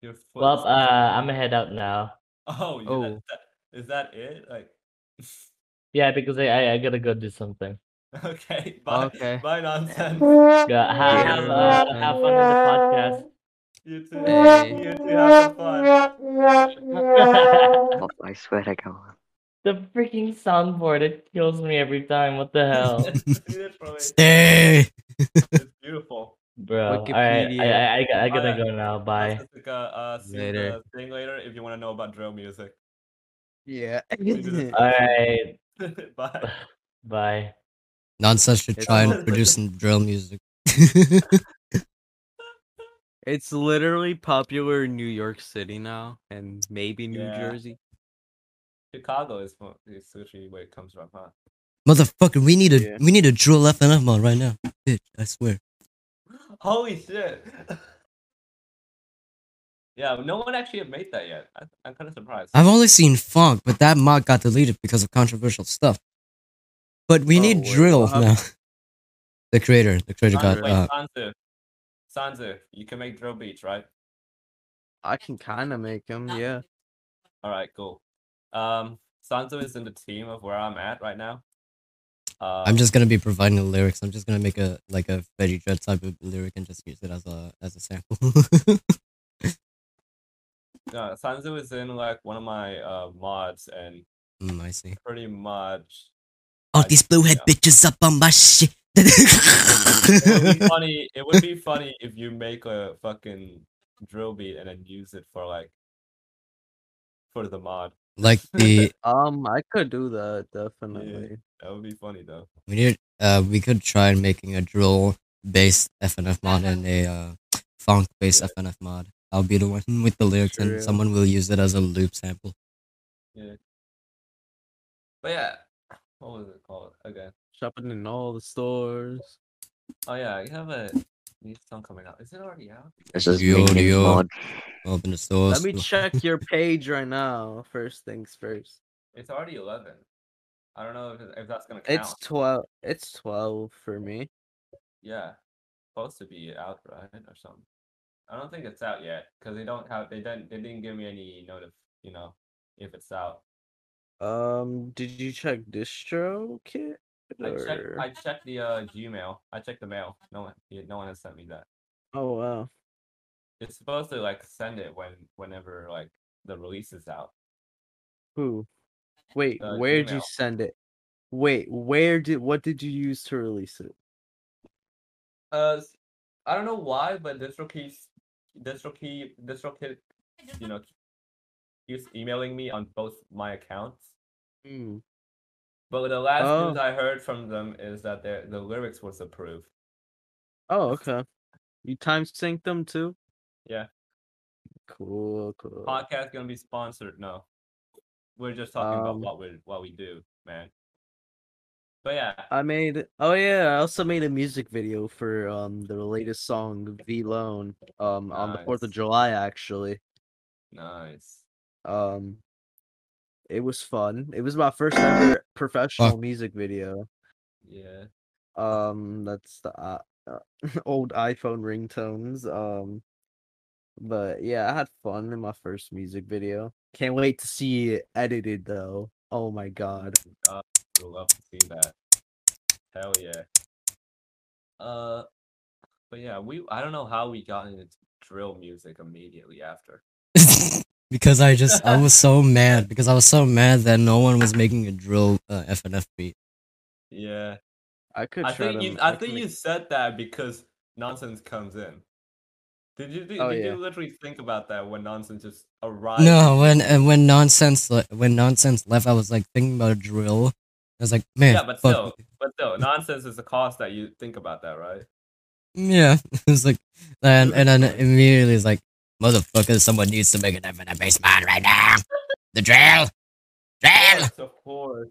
S1: Your foot.
S9: Well, uh, I'm gonna head out now.
S1: oh, yeah,
S3: Oh.
S1: that- that- is that it? Like,
S9: Yeah, because I I, I gotta go do something.
S1: okay, bye,
S3: Okay.
S1: bye, nonsense.
S9: Yeah, have, have, uh, have fun with the podcast.
S1: You too.
S3: Hey.
S1: You too. Have some fun.
S4: Oh, I swear to God.
S9: The freaking soundboard, it kills me every time. What the hell?
S2: Stay.
S1: it's beautiful.
S9: Bro. Alright, I, I, I, got- I gotta
S1: Alright.
S9: go now. Bye.
S1: Jessica, uh, see
S3: Later.
S1: the thing later if you want to know about drill music.
S3: Yeah.
S1: We do this-
S9: Alright.
S1: Bye.
S9: Bye.
S2: Nonsense should
S3: It's
S2: try and produce some drill music.
S3: It's literally popular in New York City now, and maybe New
S1: Yeah.
S3: Jersey.
S1: Chicago is mo- is usually where it comes from, huh?
S2: Motherfucker, we need a
S3: Yeah.
S2: we need a drill FNF mod right now. Bitch, I swear.
S1: Holy shit! Yeah, no one actually have made that yet. I, I'm kind of surprised.
S2: I've only seen funk, but that mod got deleted because of controversial stuff. But we
S3: Oh,
S2: need
S3: wait,
S2: drill
S3: what
S2: now. The creator, the creator
S1: Sanzu,
S2: got
S1: wait,
S2: uh,
S1: Sanzu, Sanzu, you can make drill beats, right?
S3: I can kind of make them, yeah.
S1: All right, cool. Um, Sanzu is in the team of where I'm at right now. Um,
S2: I'm just gonna be providing the lyrics. I'm just gonna make a like a Veggie Dread type of lyric and just use it as a as a sample.
S1: uh, Sanzu is in like one of my uh mods, and
S2: mm, I see.
S1: pretty much
S2: All
S1: I-
S2: these bluehead
S1: yeah.
S2: bitches up on my shit.
S1: it would be funny. It would be funny if you make a fucking drill beat and then use it for like for the mod.
S2: like the
S3: Um, I could do that definitely.
S1: That would be funny though.
S2: we need uh we could try making a drill based FNF mod and a uh, funk based
S1: Yeah.
S2: FNF mod. I'll be the one with the lyrics
S3: True.
S2: and someone will use it as a loop sample. Yeah.
S1: But yeah, what was it called again?
S3: Shopping in all the stores.
S1: Oh yeah, you have a new song coming out. Is it already out?
S4: This is
S2: Yo,
S4: minion
S2: yo. Open the stores.
S3: Let me check your page right now. First things first.
S1: It's already eleven. I don't know if, if that's gonna count.
S3: It's twelve. It's twelve for me.
S1: Yeah, supposed to be out right or something. I don't think it's out yet because they don't have they didn't they didn't give me any notice. you know if it's out.
S3: Um, did you check DistroKid?
S1: I checked I checked the uh Gmail. I checked the mail. No one yeah, no one has sent me that.
S3: Oh wow.
S1: It's supposed to like send it when whenever like the release is out.
S3: Who? Wait,
S1: Uh,
S3: where did you send it? Wait, where did what did you use to release it?
S1: Uh, I don't know why, but DistroKey, DistroKey, DistroKid, you know, keeps emailing me on both my accounts.
S3: Hmm.
S1: But the last news
S3: Oh.
S1: I heard from them is that their the lyrics was approved.
S3: Oh, okay. You time synced them too?
S1: Yeah,
S3: Cool, cool.
S1: podcast gonna be sponsored. No, we're just talking about
S3: Um,
S1: what we what we do, man. But yeah,
S3: I made oh yeah, I also made a music video for um the latest song V Lone um on the 4th of July actually.
S1: nice.
S3: Um it was fun. It was my first ever professional music video.
S1: Yeah,
S3: Um that's the uh, uh, old iPhone ringtones. Um but yeah, I had fun in my first music video. Can't wait to see it edited though. Oh my god.
S1: uh, would love to see that. Hell yeah. Uh, but yeah, we I don't know how we got into drill music immediately after.
S2: because I just I was so mad because I was so mad that no one was making a drill uh, FNF beat.
S1: Yeah,
S3: I could
S1: I think
S3: to
S1: you I
S3: could
S1: think
S3: make-
S1: you said that because nonsense comes in. Did you did,
S3: Oh,
S1: did
S3: yeah.
S1: you literally think about that when nonsense just arrived?
S2: No, when uh, when nonsense when nonsense left, I was like thinking about a drill. I was like, man,
S1: Yeah, but still, but still, nonsense is a cost that you think about that, right?
S2: yeah. it was like, and and then immediately it's like, motherfucker, someone needs to make an FNF base mod right now. The drill, drill.
S1: Yes, of course.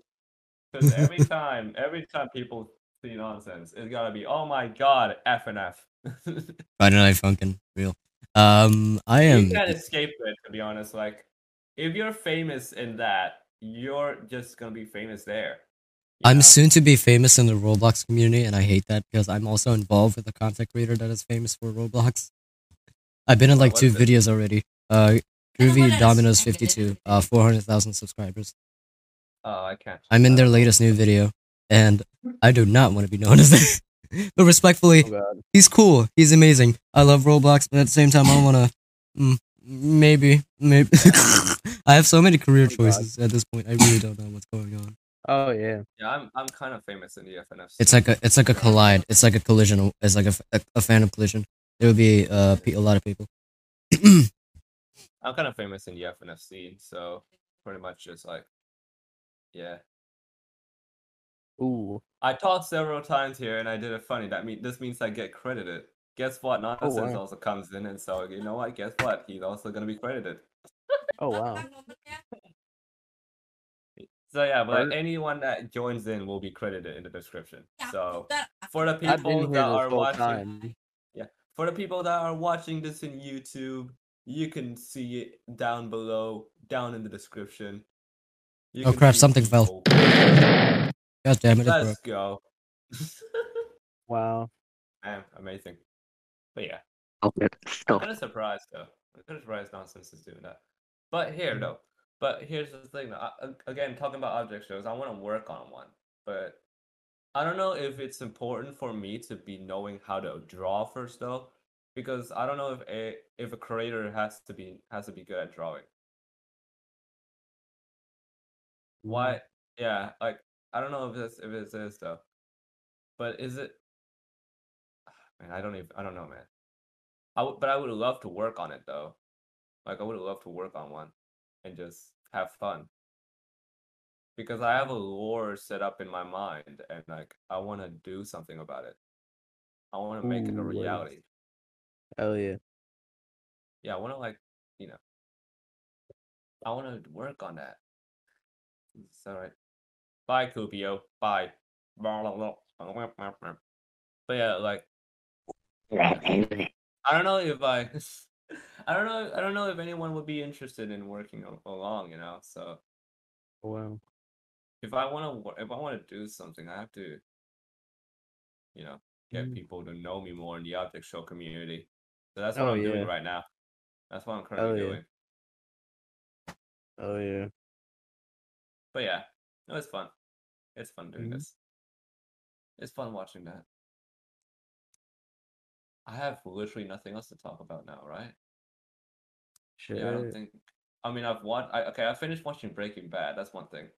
S1: Because every time, every time people see nonsense, it's gotta be, oh my god, F and F.
S2: Night Funkin' real. Um, I am.
S1: You can't escape it, to be honest. Like, if you're famous in that, you're just gonna be famous there. You
S2: I'm
S1: know?
S2: soon to be famous in the Roblox community, and I hate that because I'm also involved with a content creator that is famous for Roblox. I've been in like
S1: what
S2: two
S1: it?
S2: videos already. Uh, Groovy
S7: what is-
S2: Domino's 52, uh, 400,000 subscribers.
S1: Oh, I can't.
S2: I'm in their latest new video, and I do not want to be known as that. but respectfully,
S3: Oh
S2: he's cool. He's amazing. I love Roblox, but at the same time, I want to. Mm, maybe, maybe. I have so many career
S3: Oh, God.
S2: choices at this point. I really don't know what's going on.
S3: Oh yeah.
S1: Yeah, I'm I'm kind of famous in the FNF. Scene.
S2: It's like a, it's like a collide. It's like a collision. It's like a, a, fan of collision. There will be uh pe- a lot of people.
S1: I'm kind of famous in the FNF scene, so pretty much just like, yeah.
S3: Ooh.
S1: I talked several times here and I did it funny. That mean this means I get credited. Guess what? Nonsense
S3: wow.
S1: also comes in, and so you know what? Guess what? He's also gonna be credited.
S3: Oh wow.
S1: So yeah, but
S3: Right.
S1: anyone that joins in will be credited in the description. So for the people that are watching,
S3: time.
S1: yeah, for the people that are watching this in YouTube, you can see it down below, down in the description. You
S2: Oh crap,
S1: see
S2: something fell. God damn it, it broke.
S1: Let's go.
S3: Wow.
S1: Man, amazing. But yeah,
S4: Stop it.
S1: I'm kind of surprised though. I'm kind of surprised Nonsense is doing that. But here mm. though, but here's the thing. I, again, talking about object shows, I want to work on one, but I don't know if it's important for me to be knowing how to draw first though, because I don't know if a if a creator has to be has to be good at drawing. Why? Mm-hmm. Yeah, like I don't know if this if it is though, but is it? Man, I don't even I don't know, man. I would, but I would love to work on it though. Like I would love to work on one and just have fun. Because I have a lore set up in my mind and like I want to do something about it. I want to make it a
S3: Ooh, what is-
S1: reality.
S3: Hell yeah.
S1: Yeah, I want to like, you know, I want to work on that. It's all right. Bye, Kupio. Bye. But yeah, like I don't know if I, I don't know, I don't know if anyone would be interested in working along, you know. So
S3: Wow.
S1: if I want to, if I want to do something, I have to, you know, get
S3: Mm.
S1: people to know me more in the object show community. So that's what
S3: Oh,
S1: I'm doing right now. That's what I'm currently
S3: yeah.
S1: doing.
S3: Oh yeah.
S1: But yeah, no, it's fun. It's fun doing
S3: Mhm.
S1: this. It's fun watching that. I have literally nothing else to talk about now, right?
S3: Shit.
S1: Yeah, I don't think. I mean, I've watched. I, okay, I finished watching Breaking Bad. That's one thing.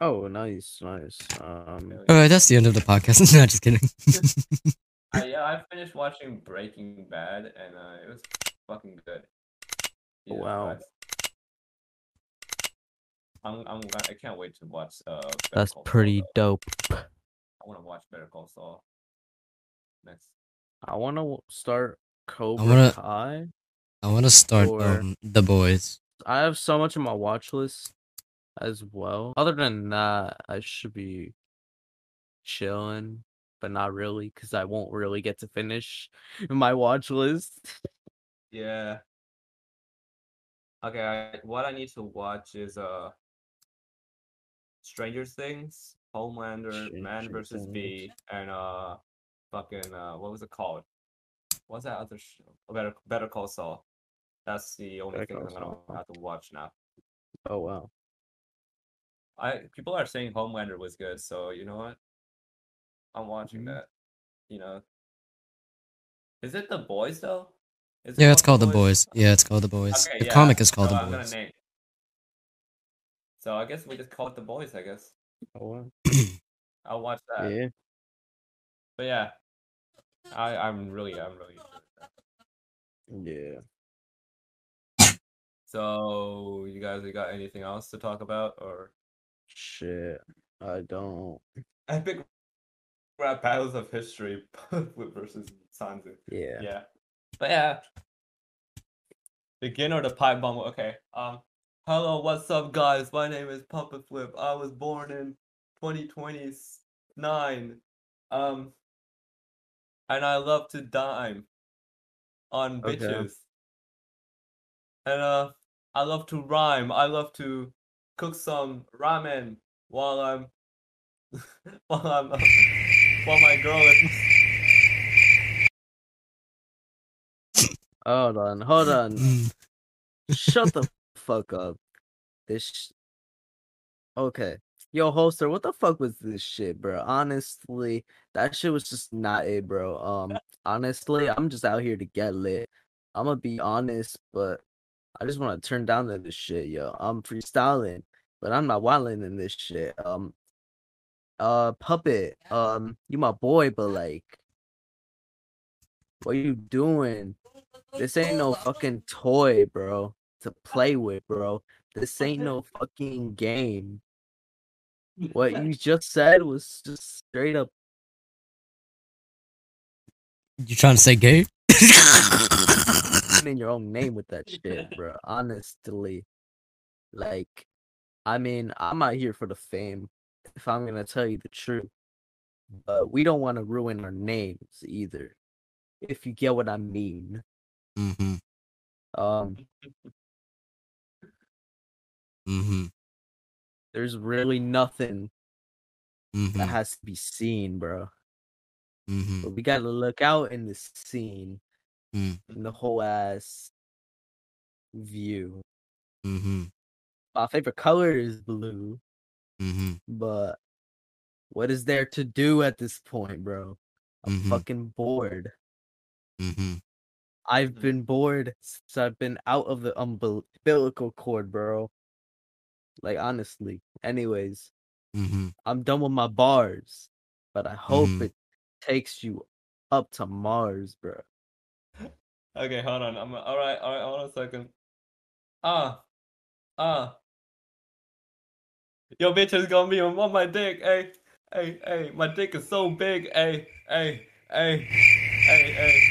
S3: Oh, nice, nice. Um,
S2: Alright, that's the end of the podcast. no, just kidding.
S1: I, yeah, I finished watching Breaking Bad, and uh, it was fucking good.
S3: Oh, wow.
S1: but I'm, I'm, I can't wait to watch. Uh, Better
S3: that's
S1: Call
S3: pretty
S1: though.
S3: dope.
S1: I want to watch Better Call Saul next.
S3: I want to start Cobra
S2: wanna-
S3: Kai.
S2: I want to start
S3: Or-
S2: um, The Boys.
S3: I have so much on my watch list as well. Other than that, I should be chilling, but not really because I won't really get to finish my watch list.
S1: Yeah. Okay, I, what I need to watch is uh Stranger Things, Homelander, Man
S3: Stranger
S1: vs. Bee, and uh fucking uh what was it called? What's that other show? Better Better Call Saul. That's the only
S3: Better
S1: thing I'm gonna
S3: Saul.
S1: have to watch now.
S3: Oh wow.
S1: I people are saying Homelander was good, so you know what? I'm watching
S3: Mhm.
S1: that. You know. Is it the boys though? Is it
S2: Yeah, it's called The Boys. Yeah, it's called The Boys.
S1: Okay,
S2: the
S1: yeah,
S2: comic is called
S1: so
S2: The
S1: I'm
S2: Boys.
S1: So I guess we just call it the boys. I guess
S3: Oh wow.
S1: I'll watch that.
S3: Yeah.
S1: But yeah, I I'm really I'm really.
S3: Yeah.
S1: So you guys, you got anything else to talk about or
S3: Shit. I don't.
S1: epic rap battles of history with versus Sanzu?
S3: Yeah.
S1: Yeah, but yeah. Begin or the pipe bomb? Okay. Um. Hello, what's up, guys? My name is Puppet Flip. I was born in 2029. Um. And I love to dime on
S3: Okay.
S1: bitches. And uh, I love to rhyme. I love to cook some ramen while I'm while I'm uh, while my girl is.
S3: Hold on. Hold on. Shut the fuck up. This. Okay. Yo, holster, what the fuck was this shit, bro? Honestly, that shit was just not it, bro. Um, honestly, I'm just out here to get lit. I'm gonna be honest, but I just want to turn down to this shit, yo. I'm freestyling, but I'm not wilding in this shit. Um, uh, puppet, um, you my boy, but like, what you doing? This ain't no fucking toy, bro, to play with, bro. This ain't no fucking game. What you just said was just straight up.
S2: You trying to say gay?
S3: in your own name with that shit, bro. Honestly, like, I mean, I'm not here for the fame. If I'm gonna tell you the truth, but we don't want to ruin our names either. If you get what I mean.
S2: mm-hmm.
S3: Um,
S2: Mm-hmm.
S3: There's really nothing that
S2: Mm-hmm.
S3: has to be seen, bro.
S2: Mm-hmm.
S3: But we gotta look out in the scene,
S2: Mm.
S3: in the whole ass view.
S2: Mm-hmm.
S3: My favorite color is blue,
S2: Mm-hmm.
S3: but what is there to do at this point, bro? I'm
S2: Mhm.
S3: fucking bored.
S2: Mm-hmm.
S3: I've been bored since I've been out of the umbilical cord, bro. Like honestly. Anyways,
S2: Mm-hmm.
S3: I'm done with my bars, but I hope
S2: Mhm.
S3: it takes you up to Mars, bro.
S1: Okay, hold on. I'm all right. All right, hold on a second. Ah, ah. Yo, bitch is gonna be on on my dick. Hey, hey, hey. My dick is so big. Hey, hey, hey, hey, hey.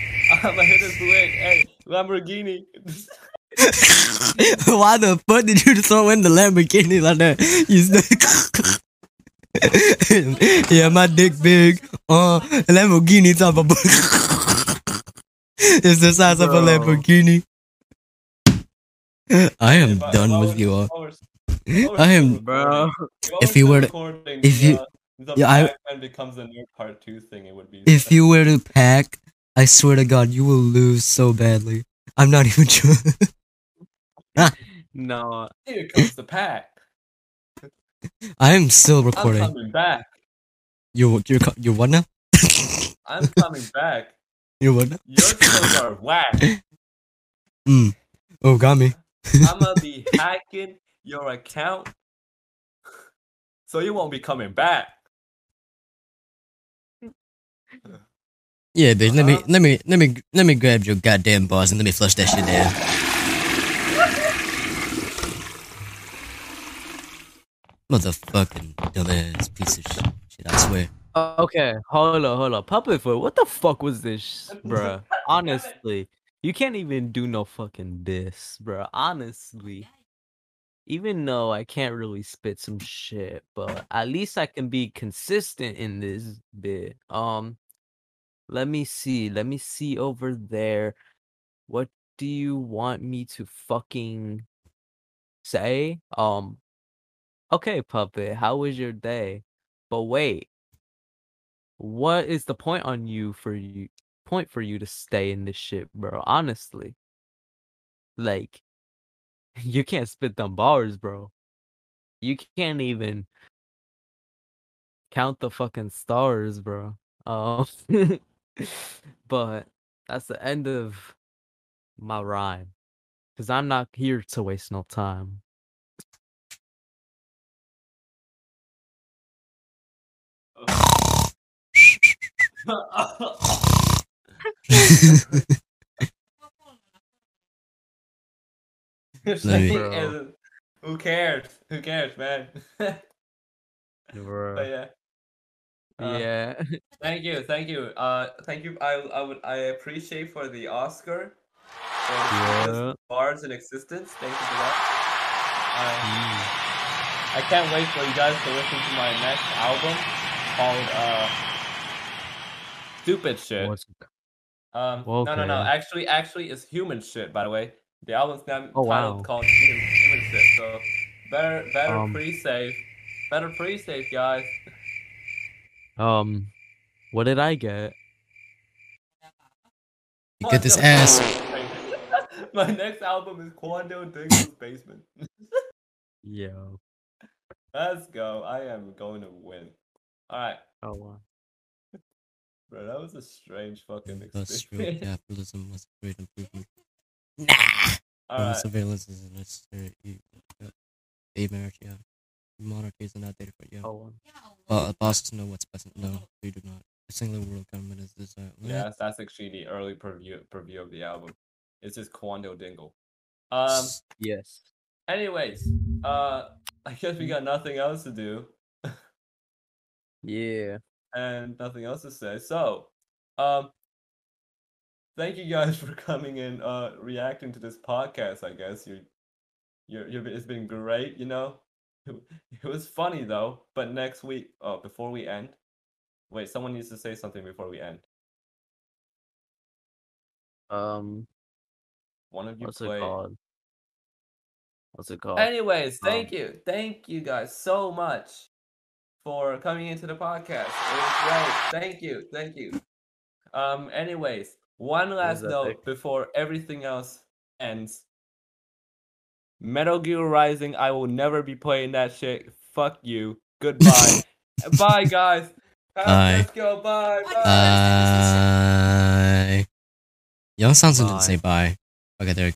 S1: I'ma hit this lick. Hey, Lamborghini.
S2: Why the fuck did you throw in the Lamborghini like that? You st- yeah, my dick big. Uh, Lamborghini type of. it's the size of a Lamborghini. I am
S1: If I-
S2: done
S1: I
S2: with you all.
S1: if I I was
S2: I
S1: still
S2: am.
S3: Bro.
S1: If, I
S2: If
S1: was
S2: you were to- if you-
S1: the
S2: yeah, I-
S1: becomes a nerd part two thing, it would be.
S2: If you were to pack, I swear to God, you will lose so badly. I'm not even sure.
S3: No,
S1: here comes the pack.
S2: I am still recording.
S1: I'm coming back.
S2: You you co- you what now?
S1: I'm coming back.
S2: You what now?
S1: Your skills are whack.
S2: Mm. Oh, got me.
S1: I'm gonna be hacking your account, so you won't be coming back.
S2: Yeah, bitch. Let me
S1: Uh-huh.
S2: let me let me let me grab your goddamn balls and let me flush that shit down. Motherfucking dumbass piece of shit. I swear.
S3: Okay, hold up, hold up. Puppet foot, what the fuck was this, bruh? Honestly, you can't even do no fucking this, bruh. Honestly, even though I can't really spit some shit, but at least I can be consistent in this bit. Um, let me see. Let me see over there. What do you want me to fucking say? Um, okay, puppet. How was your day? But wait what is the point on you for you point for you to stay in this shit, bro? Honestly. Like you can't spit them bars, bro. You can't even count the fucking stars, bro. Um but that's the end of my rhyme. Cause I'm not here to waste no time.
S1: And Who cares? Who cares, man? but yeah. Uh,
S3: Yeah.
S1: Thank you, thank you. Uh, thank you. I I would I appreciate for the Oscar for the
S3: Yeah.
S1: bars in existence. Thank you for that. I, I can't wait for you guys to listen to my next album called uh Stupid Shit.
S3: What's-
S1: Um, no, no, no. Actually, actually, it's Human Shit. By the way, the album's now
S3: Oh, wow.
S1: called Human, Human Shit. So better, better
S3: Um,
S1: pre-save, better pre-save, guys.
S3: Um what did I get?
S2: You get this ass.
S1: My next album is Quandale Dingle's Basement.
S3: Yo.
S1: Let's go. I am going to win. All right,
S3: Oh wow.
S1: Bro. That was a strange fucking
S2: Industrial
S1: experience.
S2: capitalism was a great improvement.
S1: All
S2: Uh,
S1: right.
S2: Surveillance is a necessary evil. A marriage, yeah. Monarchies are not dated for yeah.
S3: Oh.
S2: Bo- bosses know what's best. No, we do not. A single world government is designed.
S1: Yes, that's actually the early preview preview of the album. It's just Quandale Dingle. Um.
S3: Yes.
S1: Anyways, uh, I guess we got nothing else to do.
S3: Yeah.
S1: And nothing else to say. So, um, thank you guys for coming in, uh, reacting to this podcast. I guess you, you, you. It's been great. You know, it was funny though. But next week, oh, before we end, wait, someone needs to say something before we end.
S3: Um,
S1: One of you
S3: what's
S1: play.
S3: it called? What's it called?
S1: Anyways, thank
S3: Um,
S1: you, thank you guys so much for coming into the podcast. It was great. Thank you, thank you. Um. Anyways, one last note
S3: epic.
S1: before everything else ends. Metal Gear Rising. I will never be playing that shit. Fuck you. Goodbye. Bye, guys.
S2: Bye.
S1: Let's go. Bye. Bye.
S2: Bye. Young Samson didn't say bye. Okay, there.